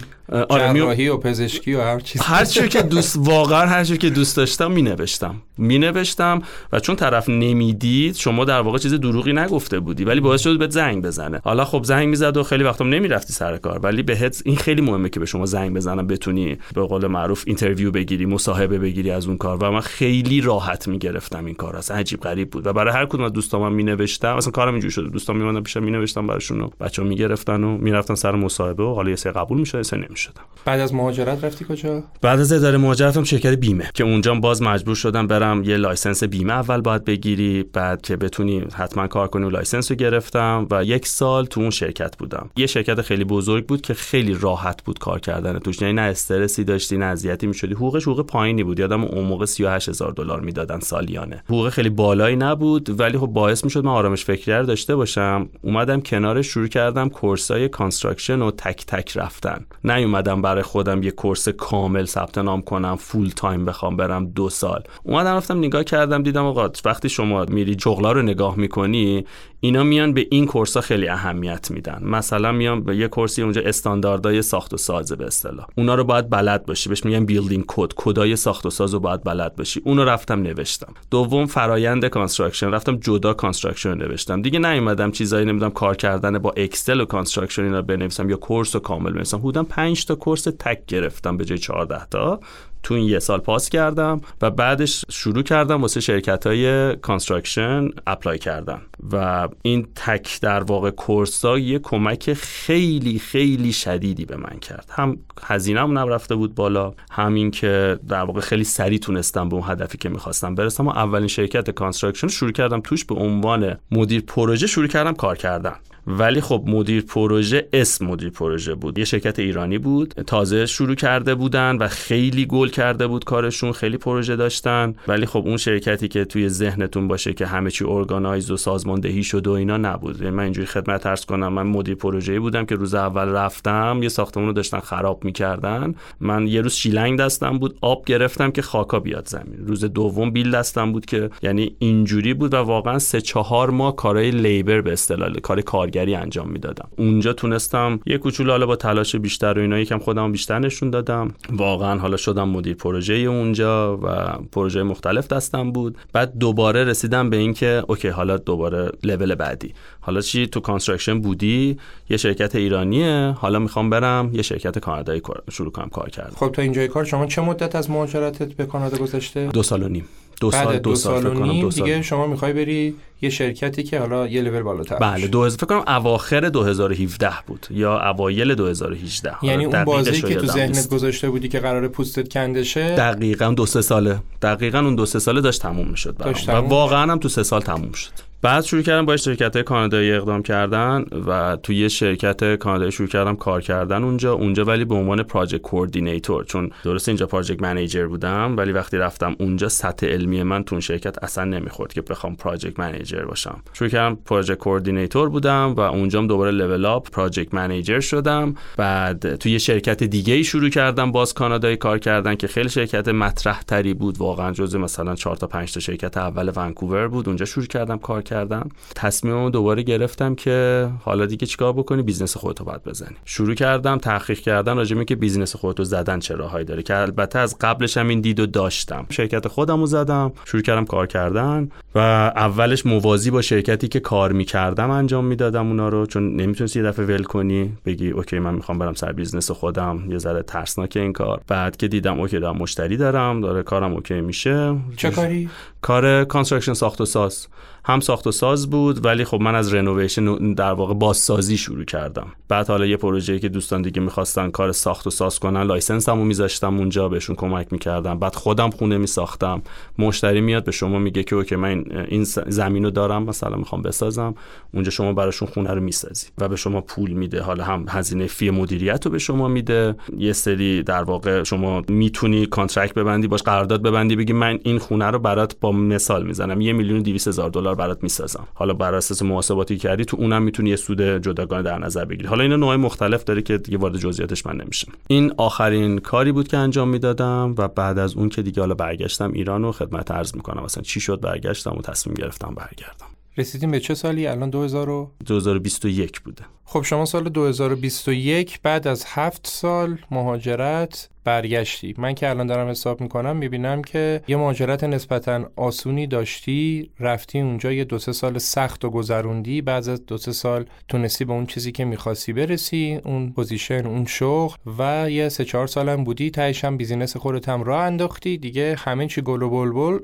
آره جراحی و پزشکی و هر چیز. هر چی که دوست واقعا هر چی که دوست داشتم می نوشتم می نوشتم و چون طرف نمی‌دید شما در واقع چیز دروغی نگفته بودی ولی باعث شد به زنگ بزنه. حالا خب زنگ می‌زد و خیلی وقتا نمی‌رفتی سر کار ولی بهت این خیلی مهمه که به شما زنگ بزنم بتونی به قول معروف interview بگیری مصاحبه بگیری از اون کار. و من خیلی راحت می‌گرفتم این کار. اصلا عجیب غریب بود. و برای هر کدوم از دوستام می نوشتم اصلا کارم اینجوری شده دوستام میومدن پیشم می نوشتم براشون و بچه‌ها می‌گرفتن و می‌رفتن سر مصاحبه و حالا یه سری قبول می‌شد سه نمی‌شد. بعد از مهاجرت رفتی کجا؟ بعد از اداره مهاجرتم شرکت بیمه که اونجا باز مجبور شدم برم یه license بیمه اول باید بگیری بعد که بتونی حتما کار کنی و license رو گرفتم و یک سال تو اون شرکت بودم. یه شرکت خیلی بزرگ بود که خیلی راحت بود کار کردن توش یعنی نه استرسی داشتی نه اذیتی می‌شدی. حقوقش حقوق پایینی بود یادم اون موقع 38000 دلار می‌دادن سالیانه. حقوق خیلی بالایی نبود ولی خب باعث می‌شد من آرامش فکری داشته باشم. اومدم کنارش شروع کردم course ای construction و تک تک رفتن. نیومدم برای خودم یه course کامل ثبت نام کنم full time بخوام برم دو سال. اومدم رفتم نگاه کردم دیدم آقا وقتی شما میری شغلا رو نگاه می‌کنی اینا میان به این course ها خیلی اهمیت میدن. مثلا میان به یه course ی اونجا استانداردهای ساخت و سازه به اصطلاح. اونا رو باید بلد باشی. بهش میگن building code کدای ساخت و ساز رو باید بلد باشی. اونو رفتم نوشتم. دوم فرایند construction رفتم جدا construction نوشتم. دیگه نیومدم چیزایی نمی‌دونم کار کردن با Excel و construction اینا بنویسم یا course کامل بنویسم. حدودا 5 تا course تک گرفتم به جای 14 تا. تو این یه سال پاس کردم و بعدش شروع کردم واسه شرکت های construction apply کردم و این تک در واقع course ها یه کمک خیلی خیلی شدیدی به من کرد. هم هزینه‌ام رفته بود بالا همین که در واقع خیلی سریع تونستم به اون هدفی که می‌خواستم برسم. و اولین شرکت construction شروع کردم. توش به عنوان مدیر پروژه شروع کردم کار کردن. ولی خب مدیر پروژه اسم مدیر پروژه بود. یه شرکت ایرانی بود. تازه شروع کرده بودن و خیلی گل کرده بود کارشون. خیلی پروژه داشتن. ولی خب اون شرکتی که توی ذهنتون باشه که همه چی organize و سازماندهی شد و اینا نبود. یعنی من اینجوری خدمت عرض کنم من مدیر پروژه بودم که روز اول رفتم یه ساختمون رو داشتن خراب می‌کردن. من یه روز شیلنگ دستم بود آب گرفتم که خاکا بیاد زمین. روز دوم بیل دستم بود که یعنی اینجوری بود و واقعا سه چهار ماه کارهای لیبر به اصطلاح کار کار کارگری انجام می‌دادم. اونجا تونستم یه کوچولو حالا با تلاش بیشتر و اینا یکم خودم بیشتر نشون دادم. واقعا حالا شدم مدیر پروژه اونجا و پروژه مختلف دستم بود. بعد دوباره رسیدم به اینکه اوکی حالا دوباره لول بعدی. حالا چی؟ تو construction بودی یه شرکت ایرانیه. حالا می‌خوام برم یه شرکت کانادایی شروع کنم کار کردن. خب تا اینجای کار شما چه مدت از مهاجرتت به کانادا گذشته؟ دو سال و نیم. دو سال دو, سال, و نیم دیگه شما می‌خوای بری یه شرکتی که حالا یه لول بالاتر بله دو فکر کنم اواخر 2017 بود یا اوایل 2018 یعنی اون بازی که تو ذهنت گذاشته بودی که قرار پوستت کنده شه؟ دقیقاً دو سه ساله. دقیقاً اون دو سه ساله داشت تموم می‌شد و واقعا هم تو سه سال تموم شد. بعد شروع کردم با شرکت کانادایی اقدام کردن و توی یه شرکت کانادایی شروع کردم کار کردن اونجا. اونجا ولی به عنوان project coordinator چون درست اینجا project manager بودم ولی وقتی رفتم اونجا سطح علمی من تو اون شرکت اصلا نمی‌خورد که بخوام project manager باشم. شروع کردم project coordinator بودم و اونجام دوباره level up project manager شدم. بعد توی یه شرکت دیگه ای شروع کردم باز کانادایی کار کردن که خیلی شرکت مطرح تری بود. واقعا جزء مثلا 4 تا 5 تا شرکت اول ونکوور بود. اونجا شروع کردم کار کردم تصمیممو دوباره گرفتم که حالا دیگه چیکار بکنی؟ business خودتو باید بزنی. شروع کردم تحقیق کردن راجع که business خودتو زدن چه راههایی داره که البته از قبلش هم این دیدو داشتم. شرکت خودمو زدم. شروع کردم کار کردن و اولش موازی با شرکتی که کار می‌کردم انجام می‌دادم اونا رو. چون نمی‌تونستی یه دفعه ول کنی بگی okay من می‌خوام برم سر business خودم. یه ذره ترسناک این کار. بعد که دیدم okay دارم مشتری دارم داره کارم okay میشه. چه کاری؟ کار construction ساخت و ساز. هم ساخت و ساز بود ولی خب من از renovation در واقع بازسازی شروع کردم. بعد حالا یه پروژه‌ای که دوستان دیگه می‌خواستن کار ساخت و ساز کنن license مو میذاشتم اونجا بهشون کمک می‌کردم. بعد خودم خونه میساختم. مشتری میاد به شما میگه که okay من این زمینو دارم مثلا می‌خوام بسازم. اونجا شما براشون خونه رو می‌سازی و به شما پول میده. حالا هم هزینه fee مدیریت رو به شما میده. یه سری در واقع شما می‌تونی contract ببندی باش قرارداد ببندی بگی من این خونه رو برات با مثال می‌زنم. یه میلیون و هزار دلار برات می‌سازم. حالا بر اساس محاسباتی کردی تو اونم می‌تونی یه سود جداگانه در نظر بگیری. حالا اینا نوع مختلف داره که دیگه وارد جزئیاتش من نمیشم. این آخرین کاری بود که انجام می‌دادم و بعد از اون که دیگه حالا برگشتم ایران و خدمت عرض می‌کنم. مثلا چی شد؟ برگشتم و تصمیم گرفتم برگردم. رسیدیم به چه سالی؟ الان 2000 2021 بوده. خب شما سال 2021 بعد از هفت سال مهاجرت برگشتی. من که الان دارم حساب می‌کنم می‌بینم که یه مهاجرت نسبتا آسونی داشتی رفتی اونجا یه دو سه سال سخت و گذروندی بعد از دو سه سال تونستی به اون چیزی که می‌خواستی برسی اون position اون شغل و یه سه چهار سالم بودی تهش هم business خودت هم راه انداختی. دیگه همه چی گل و بلبل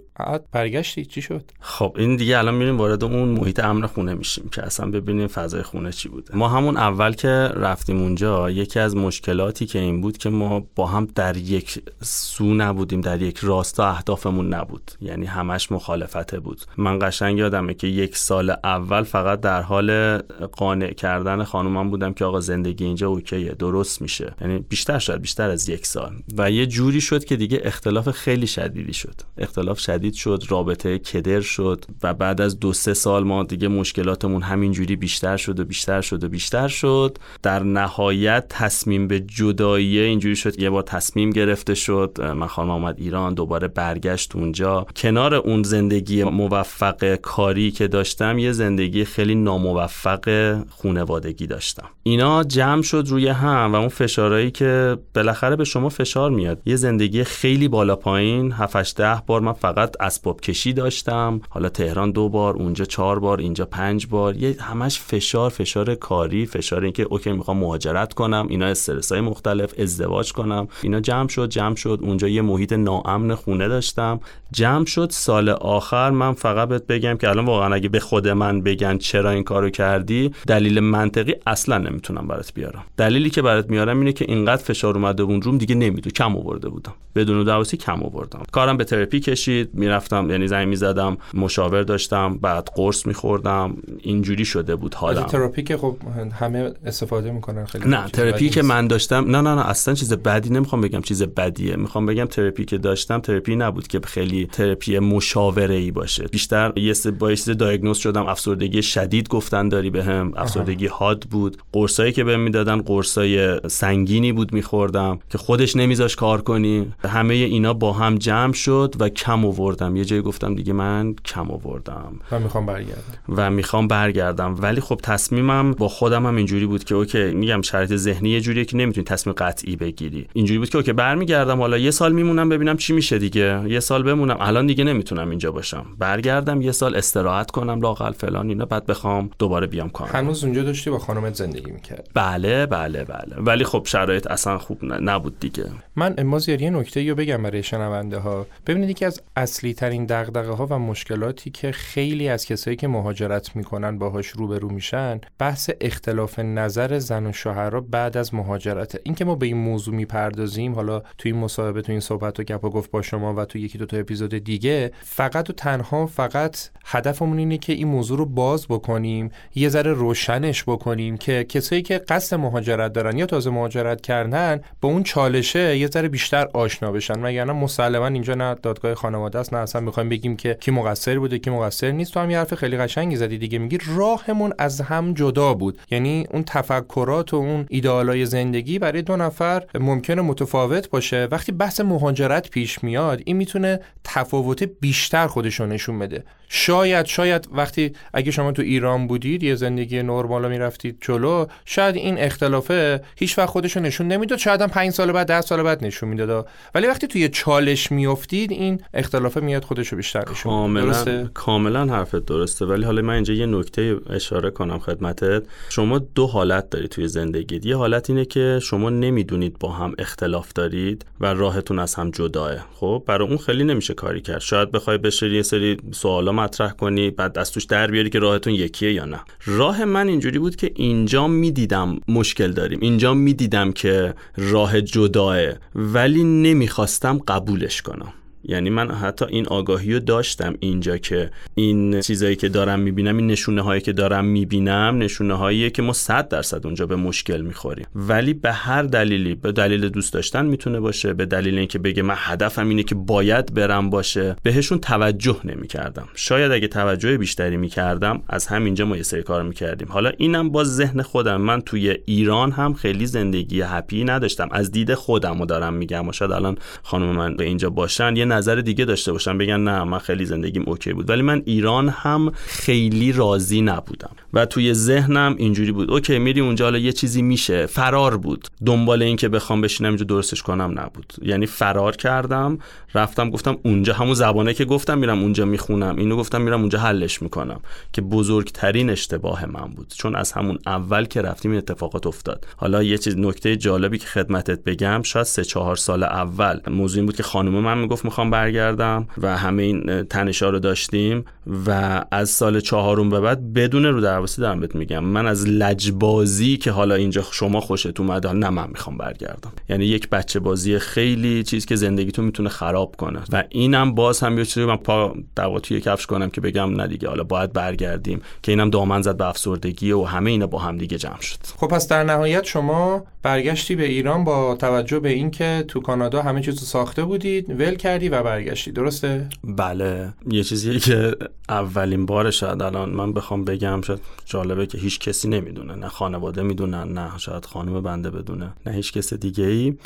برگشتی. چی شد؟ خب این دیگه الان میریم وارد اون محیط امن خونه میشیم که اصلا ببینیم فضای خونه چی بوده. ما همون اول که رفتیم اونجا یکی از مشکلاتی که این بود که ما با هم در یک سو نبودیم در یک راستا اهدافمون نبود. یعنی همش مخالفته بود. من قشنگ یادمه که یک سال اول فقط در حال قانع کردن خانومم بودم که آقا زندگی اینجا اوکیه درست میشه. یعنی بیشتر شد بیشتر از یک سال. و یه جوری شد که دیگه اختلاف خیلی شدیدی شد. اختلاف شدید شد رابطه کدر شد و بعد از دو سه سال ما دیگه مشکلاتمون همین جوری بیشتر شد و بیشتر شد و بیشتر شد. در نهایت تصمیم به جدایی اینجوری شد یه بار تصمیم گرفته شد من خانم آمد ایران دوباره برگشت اونجا. کنار اون زندگی موفق کاری که داشتم یه زندگی خیلی ناموفق خونوادگی داشتم. اینا جمع شد روی هم و اون فشارهایی که بالاخره به شما فشار میاد. یه زندگی خیلی بالا پایین. 7 ده بار من فقط اسباب کشی داشتم. حالا تهران دو بار اونجا چهار بار اینجا پنج بار. یه همش فشار فشار کاری فشار اینکه اوکی می‌خوام مهاجرت کنم اینا استرس های مختلف ازدواج کنم. اینا جمع شد جمع شد. اونجا یه محیط ناامن خونه داشتم. جمع شد. سال آخر من فقط بهت بگم که الان واقعا اگه به خود من بگن چرا این کارو کردی دلیل منطقی اصلا نمی‌تونم برات بیارم. دلیلی که برات میارم اینه که اینقدر فشار اومده اون روم دیگه نمیدو. کم آورده بودم. بدون رودرواسی کم آوردم. کارم به تراپی کشید. می‌رفتم یعنی زنگ می‌زدم مشاور داشتم بعد قرص میخوردم. اینجوری شده بود حالا تراپی که خب همه استفاده می‌کنن خیلی نه تراپی که من داشتم نه نه نه اصلا چیز بدی نمی‌خوام بگم چیز بدیه. می‌خوام بگم تراپی که داشتم تراپی نبود که خیلی تراپی مشاوره ای باشه. بیشتر یه با یه diagnose شدم افسردگی شدید گفتن داری بهم افسردگی حاد بود. قرصایی که بهم می‌دادن قرصای سنگینی بود میخوردم که خودش نمیذاش کار کنی. همه اینا با هم جمع شد و کم آوردم. یه جایی گفتم دیگه من کم آوردم. و می‌خوام برگردم. و می‌خوام برگردم. ولی خب تصمیمم با خودم هم اینجوری بود که okay میگم شرایط ذهنی یه جوریه که نمی‌تونی تصمیم قطعی بگیری. اینجوری بود که okay برمیگردم حالا یه سال میمونم ببینم چی میشه دیگه. یه سال بمونم. الان دیگه نمی‌تونم اینجا باشم. برگردم یه سال استراحت کنم لاقل فلان اینا بعد بخوام دوباره بیام کار. هنوز اونجا داشتی با خانمت زندگی می‌کرد بله بله بله. ولی خب شرایط اصلا خوب نبود دیگه. من مازیار یه نکته رو بگم برای شنونده ها ببینید یکی از اصلی ترین دغدغه ها و مشکلاتی که خیلی از کسایی که مهاجرت می‌کنن باهاش روبرو میشن بحث اختلاف نظر زن و شوهرها بعد از مهاجرت اینکه ما به این موضوع می‌پردازیم حالا تو این مصاحبه تو این صحبت و گپ و گفت با شما و تو یکی دو تا اپیزود دیگه فقط و تنها فقط هدفمون اینه که این موضوع رو باز بکنیم یه ذره روشنش بکنیم که کسایی که قصد مهاجرت دارن یا تازه مهاجرت کردن با اون چالشه یه ذره بیشتر آشنا بشن. وگرنه مسلما اینجا نه دادگاه خانواده است نه اصلا می‌خوایم بگیم که کی مقصر بوده کی مقصر نیست. تو هم یه حرف خیلی قشنگی زدی دیگه میگی راهمون از هم جدا بود. یعنی اون تفکرات و اون ایدئالای زندگی برای دو نفر ممکنه متفاوت باشه. وقتی بحث مهاجرت پیش میاد این می‌تونه تفاوت بیشتر خودشو نشون بده. شاید شاید وقتی اگه شما تو ایران بودید یه زندگی نرمال می‌رفتید جلو شاید این اختلافه هیچ وقت خودشو نشون نمی‌داد. شاید هم 5 سال بعد 10 سال بعد نشون می‌داد. ولی وقتی توی چالش میافتید این اختلافه میاد خودشو بیشتر نشون کاملا درسته؟ کاملا حرفت درسته. ولی حالا من اینجا یه نکته اشاره کنم خدمتت. شما دو حالت داری توی زندگیت. یه حالت اینه که شما نمی‌دونید با هم اختلاف دارید و راهتون از هم جداه. خب؟ برای اون خیلی نمیشه کاری کرد. شاید بخوای بشه یه سری سوالا مطرح کنی بعد از توش در بیاری که راهتون یکیه یا نه. راه من اینجوری بود که اینجا می‌دیدم مشکل داریم. اینجا می‌دیدم که راه جداه ولی نمی‌خواستم قبولش کنم. یعنی من حتی این آگاهی رو داشتم اینجا که این چیزایی که دارم می‌بینم این نشونه هایی که دارم می‌بینم نشونه هاییه که ما صد درصد اونجا به مشکل می‌خوریم. ولی به هر دلیلی به دلیل دوست داشتن می‌تونه باشه به دلیل اینکه بگه من هدفم اینه که باید برم باشه بهشون توجه نمی‌کردم. شاید اگه توجه بیشتری می‌کردم از همینجا ما یه سری کار می‌کردیم. حالا اینم با ذهن خودم. من توی ایران هم خیلی زندگی هپی نداشتم. از دید خودم رو دارم میگم و شاید الان خانم من به اینجا باشن. یه نظر دیگه داشته باشن بگن نه من خیلی زندگیم اوکی بود. ولی من ایران هم خیلی راضی نبودم. و توی ذهنم اینجوری بود. اوکی میری اونجا حالا یه چیزی میشه. فرار بود. دنبال این که بخوام بشینم اینجا درستش کنم نبود. یعنی فرار کردم رفتم گفتم اونجا همون زبانه که گفتم میرم اونجا می‌خونم. اینو گفتم میرم اونجا حلش می‌کنم. که بزرگترین اشتباه من بود. چون از همون اول که رفتیم این اتفاقات افتاد. حالا یه چیز نکته جالبی که خدمتت بگم شاید سه چهار سال اول. موضوع این بود که خانم من می‌گفت می‌خوام برگردم و همه این تنشا رو داشتیم و از سال چهارم به بعد بدون رو درواسی دارم بهت میگم. من از لجبازی که حالا اینجا شما خوشت اومد نه من می‌خوام برگردم. یعنی یک بچه بازی خیلی چیز که زندگی تو می‌تونه خراب کنه. و اینم باز هم یه چیزی من پا دوا توی کفش کنم که بگم نه دیگه حالا باید برگردیم. که اینم دامن زد به افسردگی و همه اینا با هم دیگه جمع شد. خب پس در نهایت شما برگشتی به ایران با توجه به اینکه تو کانادا همه چیزو ساخته بودید ول کردی و برگشتی درسته؟ بله. یه چیزی که اولین بار شاید الان من بخوام بگم شاید جالبه که هیچ کسی نمی‌دونه. نه خانواده می‌دونن نه شاید خانم بنده بدونه. نه هیچ کس دیگه ای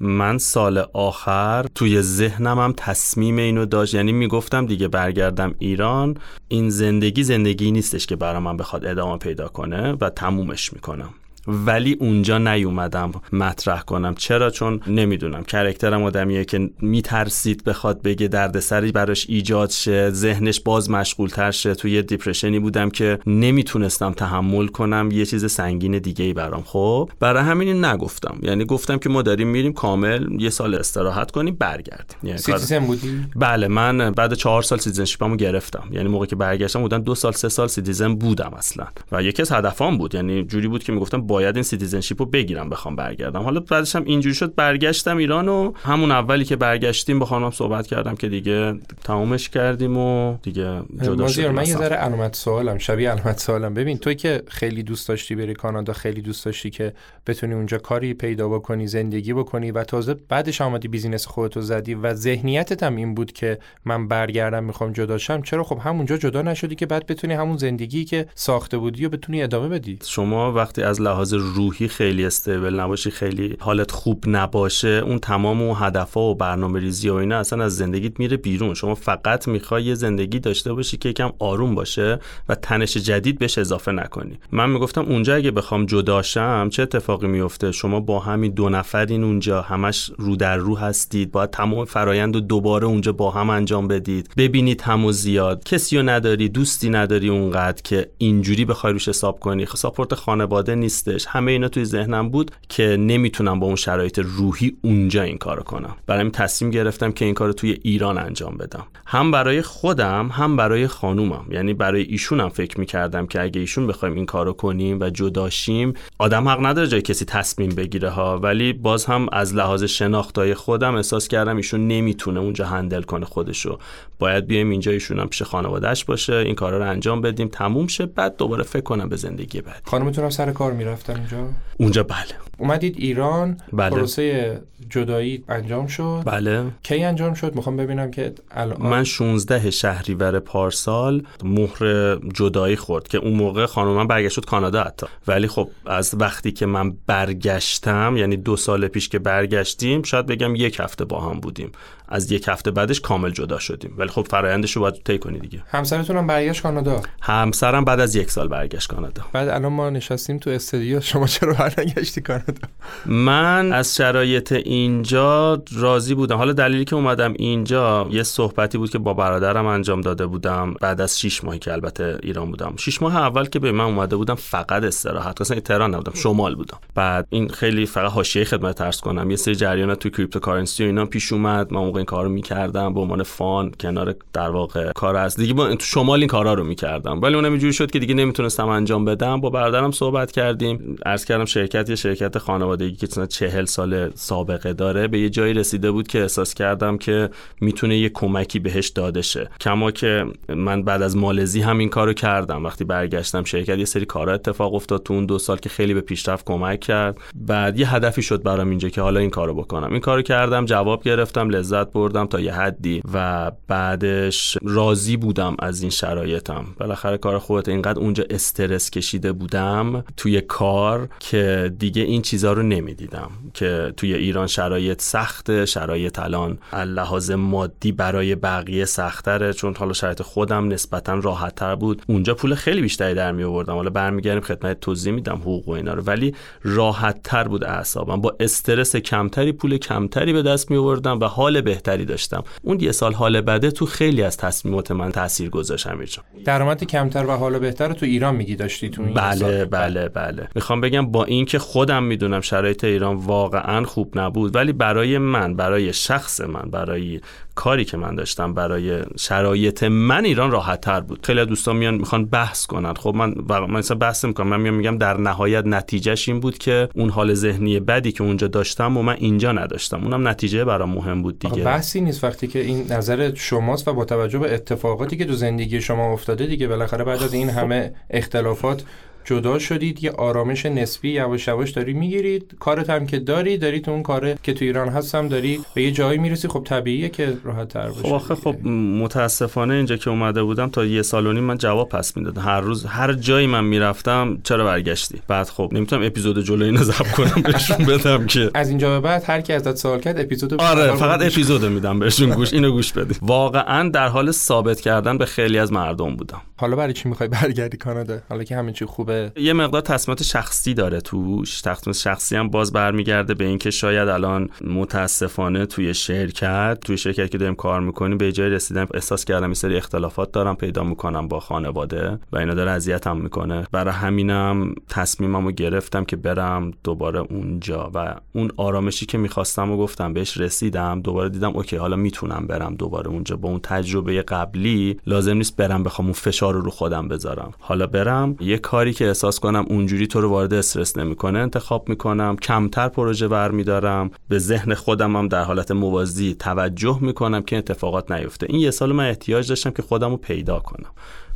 من سال آخر توی ذهنم هم تصمیم اینو داشت. یعنی می‌گفتم دیگه برگردم ایران. این زندگی زندگی نیستش که برای من بخواد ادامه پیدا کنه و تمومش می‌کنم. ولی اونجا نیومدم مطرح کنم. چرا؟ چون نمی‌دونم. کرکترم آدمیه که میترسید بخواد بگه دردسری براش ایجاد شه ذهنش باز مشغول شه. توی دیپرشنی بودم که نمی‌تونستم تحمل کنم یه چیز سنگین دیگه ای برام. خب برای همین نگفتم. یعنی گفتم که ما داریم میریم کامل یه سال استراحت کنیم برگردیم. یعنی citizen بودی؟ بله من بعد چهار سال citizenship مو گرفتم. یعنی موقعی که برگشتم بودن دو سال سه سال citizen بودم اصلا. و یکی از هدفام بود. یعنی جوری بود که می‌گفتم باید این citizenship رو بگیرم بخوام برگردم. حالا بعدش هم اینجوری شد برگشتم ایران و همون اولی که برگشتیم با خانم صحبت کردم که دیگه تمومش کردیم و دیگه جدا شدیم من یه ذره علامت سوالم شبیه علامت سوالم. ببین تو که خیلی دوست داشتی بری کانادا خیلی دوست داشتی که بتونی اونجا کاری پیدا بکنی زندگی بکنی و تازه بعدش آمدی بیزینس خودتو زدی و ذهنیتت هم این بود که من برگردم می‌خوام جدا شم. چرا؟ خب همونجا جدا نشدی که بعد بتونی همون زندگی که ساخته بودی و بتونی ادامه بدی. شما وقتی از لحاظ روحی خیلی استیبل نباشی خیلی حالت خوب نباشه اون تمام اون هدفها و برنامه ریزی و اینا اصلا از زندگیت میره بیرون. شما فقط می‌خوای یه زندگی داشته باشی که یکم آروم باشه و تنش جدید بهش اضافه نکنی. من می‌گفتم اونجا اگه بخوام جداشم چه اتفاقی میفته شما با همین دو نفرین اونجا همش رو در رو هستید باید تمام فرایند رو دوباره اونجا با هم انجام بدید. ببینید هم و زیاد. کسی رو نداری دوستی نداری اونقدر که اینجوری بخوای روش حساب کنی. ساپورت خانواده نیستش همه اینا توی ذهنم بود که نمی‌تونم با اون شرایط روحی اونجا این کارو کنم. برای تصمیم گرفتم که این کارو توی ایران انجام بدم. هم برای خودم هم برای خانومم. یعنی برای ایشونم فکر می‌کردم که اگه ایشون بخوایم این کارو کنیم و جداشیم آدم حق نداره جای کسی تصمیم بگیره ها. ولی باز هم از لحاظ شناختای خودم احساس کردم ایشون نمی‌تونه اونجا هندل کنه خودشو. باید بیایم اینجا ایشون هم پیش خانوادهش باشه این کارا رو انجام بدیم تموم شه بعد دوباره فکر کنم به زندگی بعد خانمتون سر کار می‌رفتن اونجا اونجا بله. اومدید ایران؟ بله. پروسه جدایی انجام شد. بله. کی انجام شد؟ می‌خوام ببینم که الان من 16 شهریور پارسال مهر جدایی خورد که اون موقع خانم من برگشت شد کانادا حتی. ولی خب از وقتی که من برگشتم یعنی دو سال پیش که برگشتیم شاید بگم یک هفته با هم بودیم. از یک هفته بعدش کامل جدا شدیم. ولی خب فرایندش رو باید طی کنی دیگه. همسرتون هم برگشت کانادا؟ همسرم بعد از یک سال برگشت کانادا. بعد الان ما نشستیم تو استودیو شما چرا برنگشتی کانادا؟ من از شرایط اینجا راضی بودم. حالا دلیلی که اومدم اینجا یه صحبتی بود که با برادرم انجام داده بودم. بعد از 6 ماهی که البته ایران بودم. 6 ماه اول که به من اومده بودم فقط استراحت. اصلا تهران نبودم شمال بودم. بعد این خیلی فقط حاشیه خدمتت عرض کنم. یه سری جریانات تو cryptocurrency و اینا پیش اومد. من موقع این کارو می‌کردم به عنوان fun کنار در واقع کار از دیگه. با تو شمال این کارا رو می‌کردم. ولی اونم اینجوری شد که دیگه نمی‌تونستم انجام بدم. با برادرم صحبت کردیم. عرض کردم شرکت یه شرکت خانوادگی که چند چهل سال سابقه داره به یه جایی رسیده بود که احساس کردم که می‌تونه یه کمکی بهش داده شه. کما که من بعد از مالزی هم این کارو کردم. وقتی برگشتم شرکت یه سری کارا اتفاق افتاد تو اون دو سال که خیلی به پیشرفت کمک کرد. بعد یه هدفی شد برام اینجا که حالا این کارو بکنم. این کارو کردم جواب گرفتم لذت بردم تا یه حدی و بعدش راضی بودم از این شرایطم. بالاخره کار خودت اینقدر اونجا استرس کشیده بودم توی کار که دیگه این چیزا رو نمی‌دیدم. که توی ایران شرایط سخته شرایط الان لحاظ مادی برای بقیه سختره چون حالا شرایط خودم نسبتا راحتتر بود. اونجا پول خیلی بیشتری در می آوردم حالا برمیگردیم خدمت توضیح میدم حقوق و اینا رو. ولی راحتتر بود اعصابم. با استرس کمتری پول کمتری به دست می آوردم و حال بهتری داشتم. اون یه سال حال بده تو خیلی از تصمیمات من تاثیر گذاشت امیر درآمد کمتر و حال بهتر تو ایران میگی داشتی تو این بله بله بله. می‌خوام بگم با اینکه خودم می‌دونم شرایط ایران واقعا خوب نبود ولی برای من برای شخص من برای کاری که من داشتم برای شرایط من ایران راحت تر بود. خیلی دوستان میان می‌خوان بحث کنن. خب من من مثلا بحث می‌کنم من میام میگم در نهایت نتیجهش این بود که اون حال ذهنی بدی که اونجا داشتم و من اینجا نداشتم. اونم نتیجه برام مهم بود دیگه. بحثی نیست. وقتی که این نظر شماست و با توجه به اتفاقاتی که تو زندگی شما افتاده دیگه بالاخره بعد از این خب. همه اختلافات جدا شدید یه آرامش نسبی یواش یواش داری می‌گیرید. کارت هم که داری داری تو اون کاره که تو ایران هستم داری به یه جایی می‌رسی. خب طبیعیه که راحت تر باشه خب آخه خب متاسفانه اینجا که اومده بودم تا یه سالونی من جواب پس می‌دادم. هر روز هر جایی من می‌رفتم چرا برگشتی؟ بعد خب نمی‌تونم اپیزود جلوی اینو ضبط کنم بهشون بدم که. از اینجا به بعد هر کی ازت سوال کرد اپیزود آره فقط اپیزود میدم بهشون گوش اینو گوش بدید واقعا در حال ثابت کردن به خیلی از مردم بودم. حالا برای چی می‌خوای برگردی کانادا؟ حالا که همه چی خوبه. یه مقدار تصمیمات شخصی داره توش. تصمیمات شخصی هم باز برمیگرده به اینکه شاید الان متاسفانه توی شرکت توی شرکت که داریم کار می‌کنیم به جای رسیدن احساس کردم این سری اختلافات دارم پیدا می‌کنم با خانواده و اینا داره اذیتم می‌کنه. برای همینم تصمیممو گرفتم که برم دوباره اونجا و اون آرامشی که می‌خواستم و گفتم بهش رسیدم دوباره دیدم اوکی حالا می‌تونم برم دوباره اونجا. با اون تجربه قبلی لازم نیست برم بخوام اون فشار رو رو خودم بذارم. حالا برم یه کاری که احساس کنم اونجوری تو رو وارد استرس نمی‌کنه انتخاب می‌کنم. کمتر پروژه برمیدارم به ذهن خودم هم در حالت موازی توجه می‌کنم که اتفاقات نیفته. این یه سال من احتیاج داشتم که خودم رو پیدا کنم.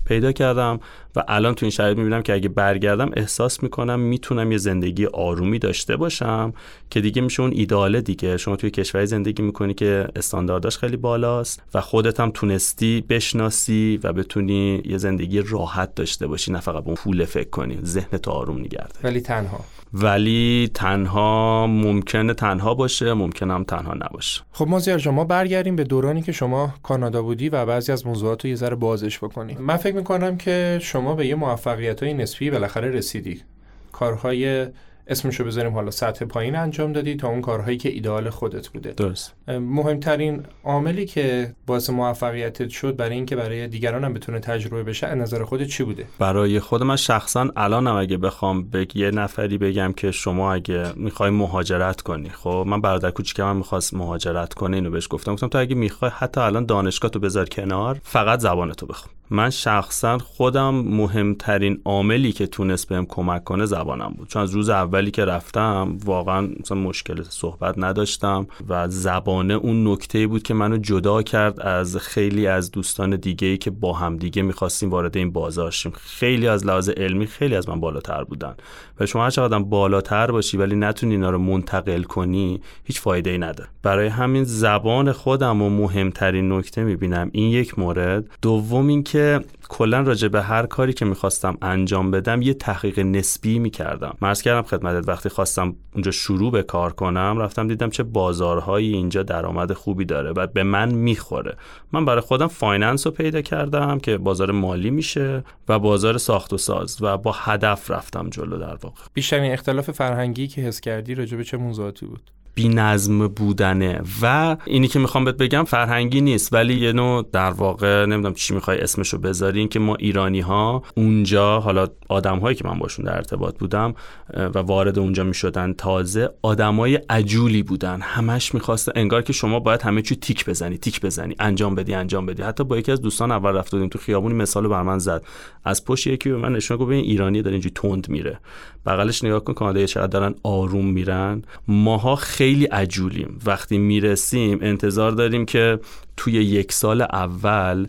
پیدا کردم و الان تو این شرایط می‌بینم که اگه برگردم احساس می‌کنم می‌تونم یه زندگی آرومی داشته باشم که دیگه میشه اون ایداله دیگه. شما توی کشوری زندگی می‌کنی که استاندارداش خیلی بالاست و خودت هم تونستی بشناسی و بتونی یه زندگی راحت داشته باشی نه فقط به اون پول فکر کنی. ذهن تو آروم نگرده ولی تنها. ولی تنها ممکنه تنها باشه ممکنه هم تنها نباشه. خب مازیار شما برگردیم به دورانی که شما کانادا بودی و بعضی از موضوعات رو یه ذره بازش بکنیم من فکر می‌کنم که شما به یه موفقیت های نسبی بالاخره رسیدی. کارهای اسمشو بذاریم حالا سطح پایین انجام دادی تا اون کارهایی که ایدال خودت بوده. درست. مهمترین عاملی که باعث موفقیتت شد برای اینکه برای دیگران هم بتونه تجربه بشه از نظر خودت چی بوده؟ برای خود من شخصا الانم اگه بخوام به یه نفری بگم که شما اگه می‌خوای مهاجرت کنی خب من برادر کوچیکم می‌خواست مهاجرت کنه اینو بهش گفتم. گفتم تو اگه می‌خوای حتی الان دانشگاه تو بذار کنار فقط زبانتو بخون. من شخصا خودم مهمترین عاملی که تونست بهم کمک کنه زبانم بود. چون از روز اولی که رفتم واقعا مثلا مشکل صحبت نداشتم و زبانه اون نکته بود که منو جدا کرد از خیلی از دوستان دیگه ای که با هم دیگه می‌خواستیم وارد این بازار شیم. خیلی از لحاظ علمی خیلی از من بالاتر بودن. و شما هر چقدر بالاتر باشی ولی نتونی اینا رو منتقل کنی هیچ فایده ای نداره. برای همین زبان خودم و مهمترین نکته می‌بینم این یک مورد. دوم اینکه که کلا راجع به هر کاری که می‌خواستم انجام بدم یه تحقیق نسبی می‌کردم. عرض کردم خدمتت وقتی خواستم اونجا شروع به کار کنم رفتم دیدم چه بازارهایی اینجا درآمد خوبی داره و به من می‌خوره. من برای خودم finance رو پیدا کردم که بازار مالی میشه و بازار ساخت و ساز و با هدف رفتم جلو در واقع. بیشترین اختلاف فرهنگی که حس کردی راجع به چه موضوعاتی بود؟ نظم بودنه. و اینی که می‌خوام بهت بگم فرهنگی نیست ولی یه نوع در واقع نمی‌دونم چی می‌خوای اسمشو بذاری این که ما ایرانی ها اونجا حالا آدم هایی که من باشون در ارتباط بودم و وارد اونجا می‌شدن تازه آدمای عجولی بودن. همش می‌خواست انگار که شما باید همه چی تیک بزنی تیک بزنی انجام بدی انجام بدی. حتی با یکی از دوستان اول رفت بودیم تو خیابونی مثال بر من زد. از پشت یکی به من نشون گفت این ایرانی داره اینجوری تند میره. بغلش نگاه کن کانادایی چقدر دارن آروم میرن. ماها خیلی عجولیم. وقتی می‌رسیم انتظار داریم که توی یک سال اول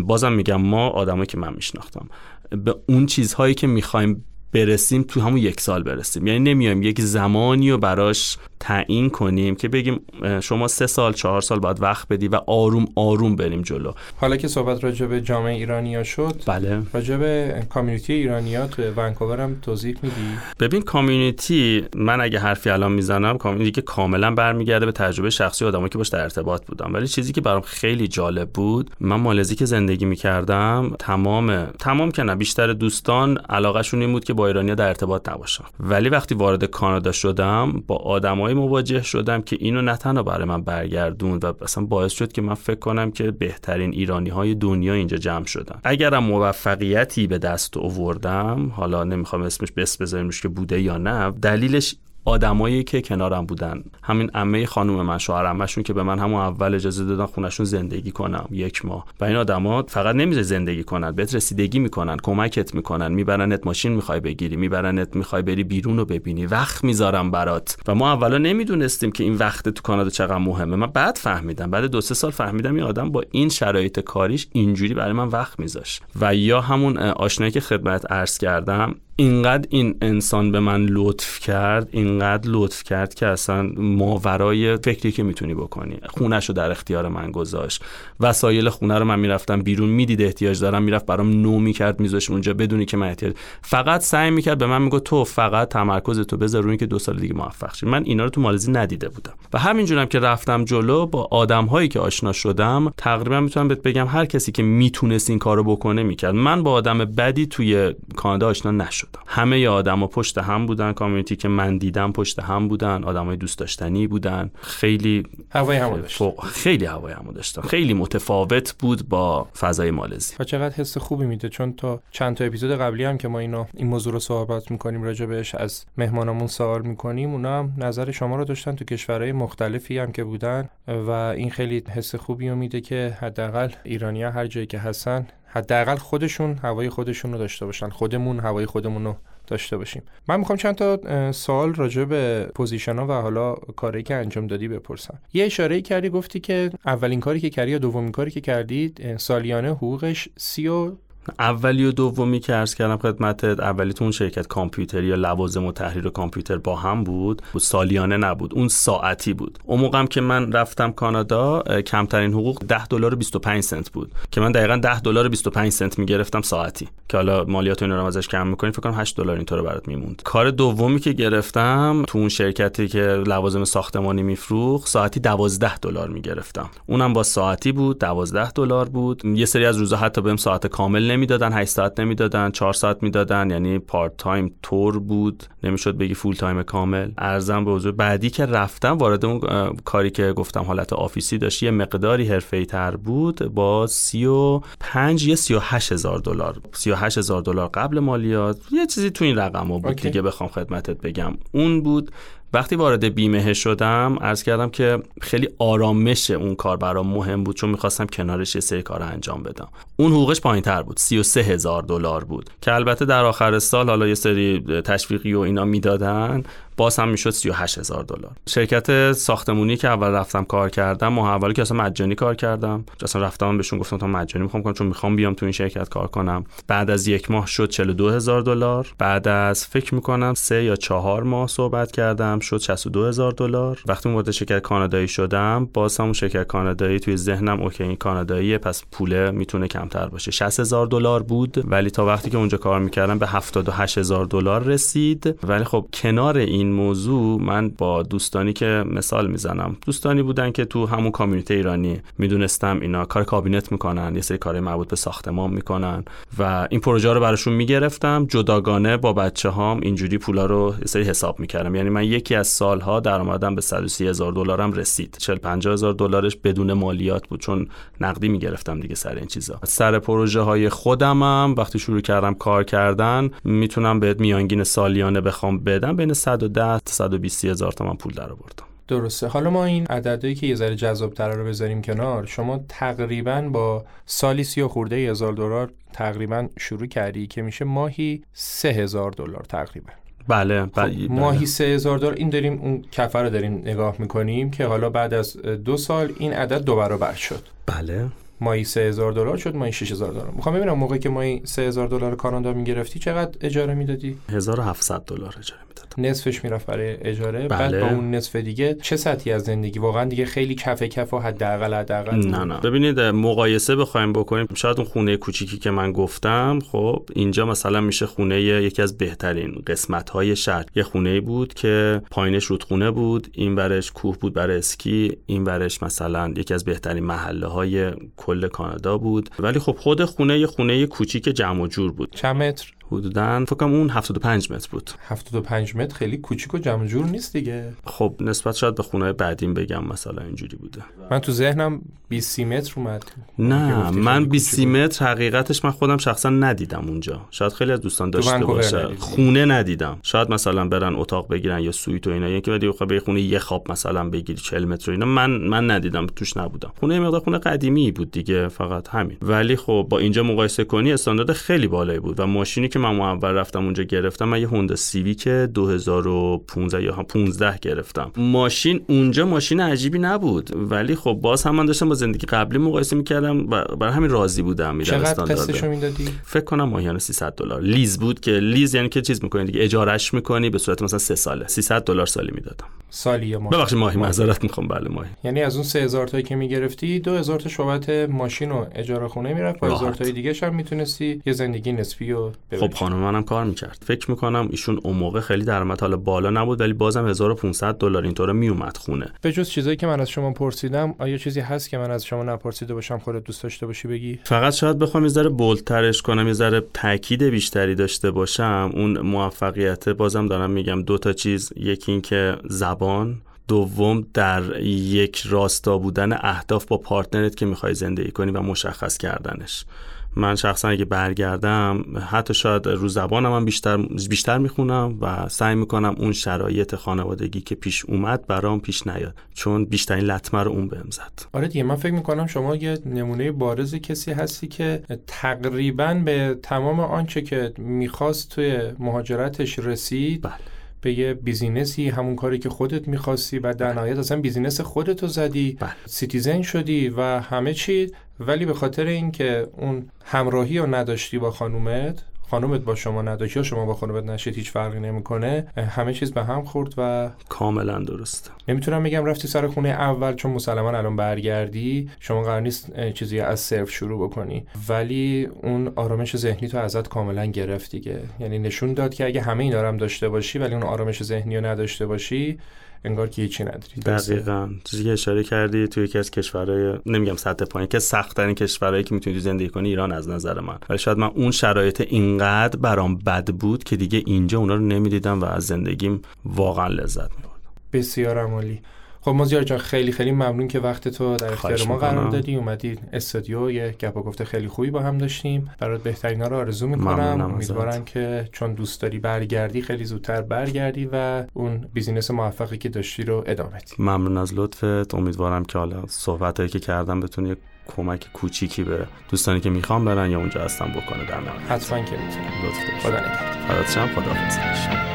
بازم میگم ما آدمایی که من میشناختم به اون چیزهایی که می‌خوایم برسیم تو همون یک سال برسیم. یعنی نمیایم یک زمانی و براش تعیین کنیم که بگیم شما سه سال چهار سال باید وقت بدی و آروم آروم بریم جلو. حالا که صحبت راجع به جامعه ایرانیا شد بله. راجع به کامیونیتی ایرانیا تو ونکوور هم توضیح میدی؟ ببین کامیونیتی من اگه حرفی الان می‌زنم کامیونیتی که کاملا برمیگرده به تجربه شخصی آدمایی که باش در ارتباط بودم ولی چیزی که برام خیلی جالب بود من مالزی که زندگی می‌کردم تمام تمام که نه بیشتر دوستان علاقهشون این بود که با ایرانیا در ارتباط نباشن ولی وقتی وارد کانادا شدم با آدمایی مواجه شدم که اینو نه تنها برای من برگردوند و اصلا باعث شد که من فکر کنم که بهترین ایرانی های دنیا اینجا جمع شدن. اگرم موفقیتی به دست آوردم حالا نمی‌خوام اسمش بس بذاریمش که بوده یا نه دلیلش آدمایی که کنارم بودن. همین عمه خانم من شوهر عمهشون که به من همون اول اجازه دادن خونشون زندگی کنم یک ماه. و این آدما فقط نمیشه زندگی کنن بهت رسیدگی می‌کنن کمکت می‌کنن میبرنت ماشین می‌خوای بگیری میبرنت می‌خوای بری بیرون رو ببینی وقت می‌ذارم برات. و ما اولا نمی‌دونستیم که این وقت تو کانادا چقدر مهمه. من بعد فهمیدم بعد دو سه سال فهمیدم این آدم با این شرایط کاریش اینجوری برای من وقت میذاشت. و یا همون آشنایی که خدمت عرض کردم اینقدر این انسان به من لطف کرد اینقدر لطف کرد که اصلا ماورای فکری که می‌تونی بکنی. خونش رو در اختیار من گذاشت. وسایل خونه رو من می‌رفتم بیرون می‌دید احتیاج دارم می‌رفت برام نو می‌کرد میذاشت اونجا بدونی که من احتیاج فقط سعی می‌کرد به من میگه تو فقط تمرکز تو بذار روی که دو سال دیگه موفق شی. من اینا رو تو مالزی ندیده بودم. و همینجورم که رفتم جلو با آدم هایی که آشنا شدم تقریبا می‌تونم بهت بگم هر کسی که می‌تونست این کارو بکنه می‌کرد. من با آدم بدی توی کانادا آشنا نشدم. شدم همه آدما پشت هم بودن کامیونیتی که من دیدم پشت هم بودن آدمای دوست داشتنی بودن. خیلی هوای همو داشتن خیلی هوای همو داشتن خیلی متفاوت بود با فضای مالزی. و چقدر حس خوبی میده؟ چون تا چند تا اپیزود قبلی هم که ما اینو این موضوع رو صحبت می‌کنیم راجع بهش از مهمانمون سوال می‌کنیم اونا هم نظر شما رو داشتن تو کشورهای مختلفی هم که بودن و این خیلی حس خوبی میده که حداقل ایرانیا هر جایی که هستن حداقل خودشون هوای خودشون رو داشته باشن خودمون هوای خودمون رو داشته باشیم. من می‌خوام چند تا سوال راجع به position ها و حالا کاری که انجام دادی بپرسم. یه اشاره کردی گفتی که اولین کاری که کردی یا دومین کاری که کردید سالیانه حقوقش سی و اولی و دومی که عرض کردم خدمتت اولی تو اون شرکت کامپیوتری یا لوازم و تحریر کامپیوتر با هم بود سالیانه نبود اون ساعتی بود. اون موقعم که من رفتم کانادا کمترین حقوق 10 دلار و 25 سنت بود. که من دقیقا 10 دلار و 25 سنت می‌گرفتم ساعتی. که حالا مالیات اینا رو ازش کم می‌کنی فکر کنم 8 دلار اینطور برات میموند. کار دومی که گرفتم تو اون شرکتی که لوازم ساختمانی میفروخت ساعتی 12 دلار می‌گرفتم. اونم با ساعتی بود 12 دلار بود. یه سری از روزا حتی بهم ساعت کامل نمی‌دادن 8 ساعت نمی‌دادن 4 ساعت می‌دادن یعنی part time طور بود. نمی‌شد بگی full time کامل. عرضم به حضور بعدی که رفتم وارد اون کاری که گفتم حالت آفیسی داشت یه مقداری حرفه‌ای تر بود با 35 یا 38 هزار دلار. 38 هزار دلار قبل مالیات. یه چیزی تو این رقم بود okay. دیگه بخوام خدمتت بگم. اون بود وقتی وارد بیمه شدم عرض کردم که خیلی آرامش اون کار برام مهم بود چون می‌خواستم کنارش یه سری کار انجام بدم. اون حقوقش پایین تر بود 33 هزار دلار بود. که البته در آخر سال حالا یه سری تشویقی و اینا می‌دادن. باز هم می‌شد 38 هزار دلار. شرکت ساختمونی که اول رفتم کار کردم ماه اولی که اصلا مجانی کار کردم. اصلا رفتم بهشون گفتم تا مجانی می‌خوام کنم چون می‌خوام بیام تو این شرکت کار کنم. بعد از یک ماه شد 42 هزار دلار. بعد از فکر می‌کنم سه یا چهار ماه صحبت کردم شد 62 هزار دلار. وقتی وارد شرکت کانادایی شدم باز هم شرکت کانادایی توی ذهنم اوکی این کاناداییه پس پوله می‌تونه کمتر باشه. 60 هزار دلار بود ولی تا وقتی که اونجا کار می‌کردم به 78 هزار دلار رسید. ولی خب کنار این این موضوع من با دوستانی که مثال می‌زنم. دوستانی بودن که تو همون کامیونیتی ایرانی می‌دونستم اینا کار کابینت می‌کنن یه سری کار مربوط به ساختمان می‌کنن و این پروژه رو براشون می‌گرفتم. جداگانه با بچه هام اینجوری پولا رو یه سری حساب می‌کردم. یعنی من یکی از سالها درآمدم به 130 هزار دلارم رسید. 40 50 هزار دلارش بدون مالیات بود چون نقدی می‌گرفتم دیگه سر این چیزا. سر پروژه های خودمم وقتی شروع کردم کار کردن می‌تونم بهت میانگین سالیانه بخوام بدم بین 100 110 تا 120 هزار تومن پول در آوردم. درسته. حالا ما این عددهایی که یه ذره جذاب تر رو بذاریم کنار شما تقریبا با سالی سی و خورده هزار دلار تقریبا شروع کردی که میشه ماهی سه هزار دلار تقریبا. بله, خب، بله. ماهی سه هزار دلار این داریم اون کفر رو داریم نگاه می‌کنیم که حالا بعد از دو سال این عدد دو برابر شد. بله. مایی 3000 دلار شد مایی 6000 دلار. می‌خوام ببینم موقعی که مایی 3000 دلار کانادا می‌گرفتی چقدر اجاره می‌دادی؟ 1700 دلار اجاره نصفش می‌رفت برای اجاره بله. بعد با اون نصف دیگه چه سطحی از زندگی؟ واقعا دیگه خیلی کف کف و حداقل حداقل. نه نه. ببینید مقایسه بخوایم بکنیم شاید اون خونه کوچیکی که من گفتم خب اینجا مثلا میشه خونه یکی از بهترین قسمت های شهر. یه خونه بود که پایینش رودخونه بود این برش کوه بود برای اسکی این برش مثلا یکی از بهترین محله های کل کانادا بود. ولی خب خود خونه یه خونه کوچیک جمع و جور بود. چند متر؟ حدودا فکر اون 75 متر بود. 75 متر خیلی کوچیک و جمع جور نیست دیگه. خب نسبت شاید به خونه بعدیم بگم مثلا اینجوری بوده. من تو ذهنم 20 متر اومد. نه من 20 متر حقیقتش من خودم شخصا ندیدم اونجا. شاید خیلی از دوستان داشته باشه. خونه ندیدم. شاید مثلا برن اتاق بگیرن یا سویت و اینا. یکی بعد بخواد به خونه یه خواب مثلا بگیری 40 متر اینا. من من ندیدم توش نبودم. خونه مقدار خونه قدیمی بود دیگه فقط همین. ولی خب با اینجا مقایسه کنی استاندارد خیلی بالایی بود و ماشینی که من اول رفتم اونجا گرفتم من یه هوندا سیویک 2015 یا 15 گرفتم. ماشین اونجا ماشین عجیبی نبود ولی خب باز هم من داشتم با زندگی قبلی مقایسه می‌کردم برای همین راضی بودم میدم چقدر می‌دادی؟ فکر کنم ماهیانه 300 دلار. لیز بود که لیز یعنی که چیز می‌کنی دیگه اجارهش می‌کنی به صورت مثلا 3 ساله. 300 دلار سالی می‌دادم. سالی یا ماهی؟ ببخشید ماهی. معذرت می‌خوام. بله ماهی. یعنی از اون 3000 تایی که می‌گرفتی 2000 تا شبات ماشین و اجاره خونه می‌رفت با 1000 تای دیگه هم می‌تونستی یه زندگی نسبی و خب خانم منم کار می‌کرد. فکر می‌کنم ایشون اون موقع خیلی درآمد حالا بالا نبود ولی بازم 1500 دلار اینطوره میومد خونه. به جز چیزایی که من از شما پرسیدم آیا چیزی هست که من از شما نپرسیده باشم خودت دوست داشته باشی بگی؟ فقط شاید بخوام یه ذره بولترش کنم یه ذره تاکید بیشتری داشته باشم. اون موفقیت بازم دارم میگم دو تا چیز. یکی اینکه زبان. دوم در یک راستا بودن اهداف با پارتنرت که می‌خوای زندگی کنی و مشخص کردنش. من شخصا اگه برگردم حتی شاید رو زبانم هم بیشتر بیشتر می‌خونم و سعی می‌کنم اون شرایط خانوادگی که پیش اومد برام پیش نیاد چون بیشترین لطمه رو اون بهم زد آره دیگه من فکر می‌کنم شما یه نمونه بارز کسی هستی که تقریبا به تمام آنچه که می‌خواست توی مهاجرتش رسید بله. به یه business ی همون کاری که خودت می‌خواستی و در نهایت اصلا business خودتو زدی. بله. citizen شدی و همه چی. ولی به خاطر اینکه اون همراهی رو نداشتی با خانومت خانومت با شما نداشت یا شما با خانومت نشید هیچ فرقی نمی‌کنه همه چیز به هم خورد و کاملا درست. نمی‌تونم بگم رفتی سر خونه اول چون مسلما الان برگردی شما قرار نیست چیزی از صفر شروع بکنی. ولی اون آرامش ذهنی تو ازت کاملا گرفت دیگه. یعنی نشون داد که اگه همه اینا هم داشته باشی ولی اون آرامش ذهنی رو نداشته باشی انگار که هیچی نداری. دقیقا. چیزی که اشاره کردی توی یکی از کشورهای نمیگم سطح پایین که سخت ترین کشورهایی که می‌تونی زندگی کنی ایران از نظر من. ولی شاید من اون شرایط اینقدر برام بد بود که دیگه اینجا اونا رو نمی‌دیدم و از زندگیم واقعا لذت میبردم. بسیار عمالی. خب مازیار جان خیلی خیلی ممنون که وقت تو در اختیار ما قرار دادی. اومدی استودیو یه گپ گفته خیلی خوبی با هم داشتیم. برات بهترینا رو آرزو می‌کنم. امیدوارم که چون دوست داری برگردی خیلی زودتر برگردی و اون بیزینس موفقی که داشتی رو ادامه بدی. ممنون از لطفت. امیدوارم که حالا صحبتایی که کردم بتونی کمک کوچیکی به دوستانی که می‌خوام برن یا اونجا هستن بکنه در نهایت. حتما که می‌تونم لطف خدا نگهدار. خدا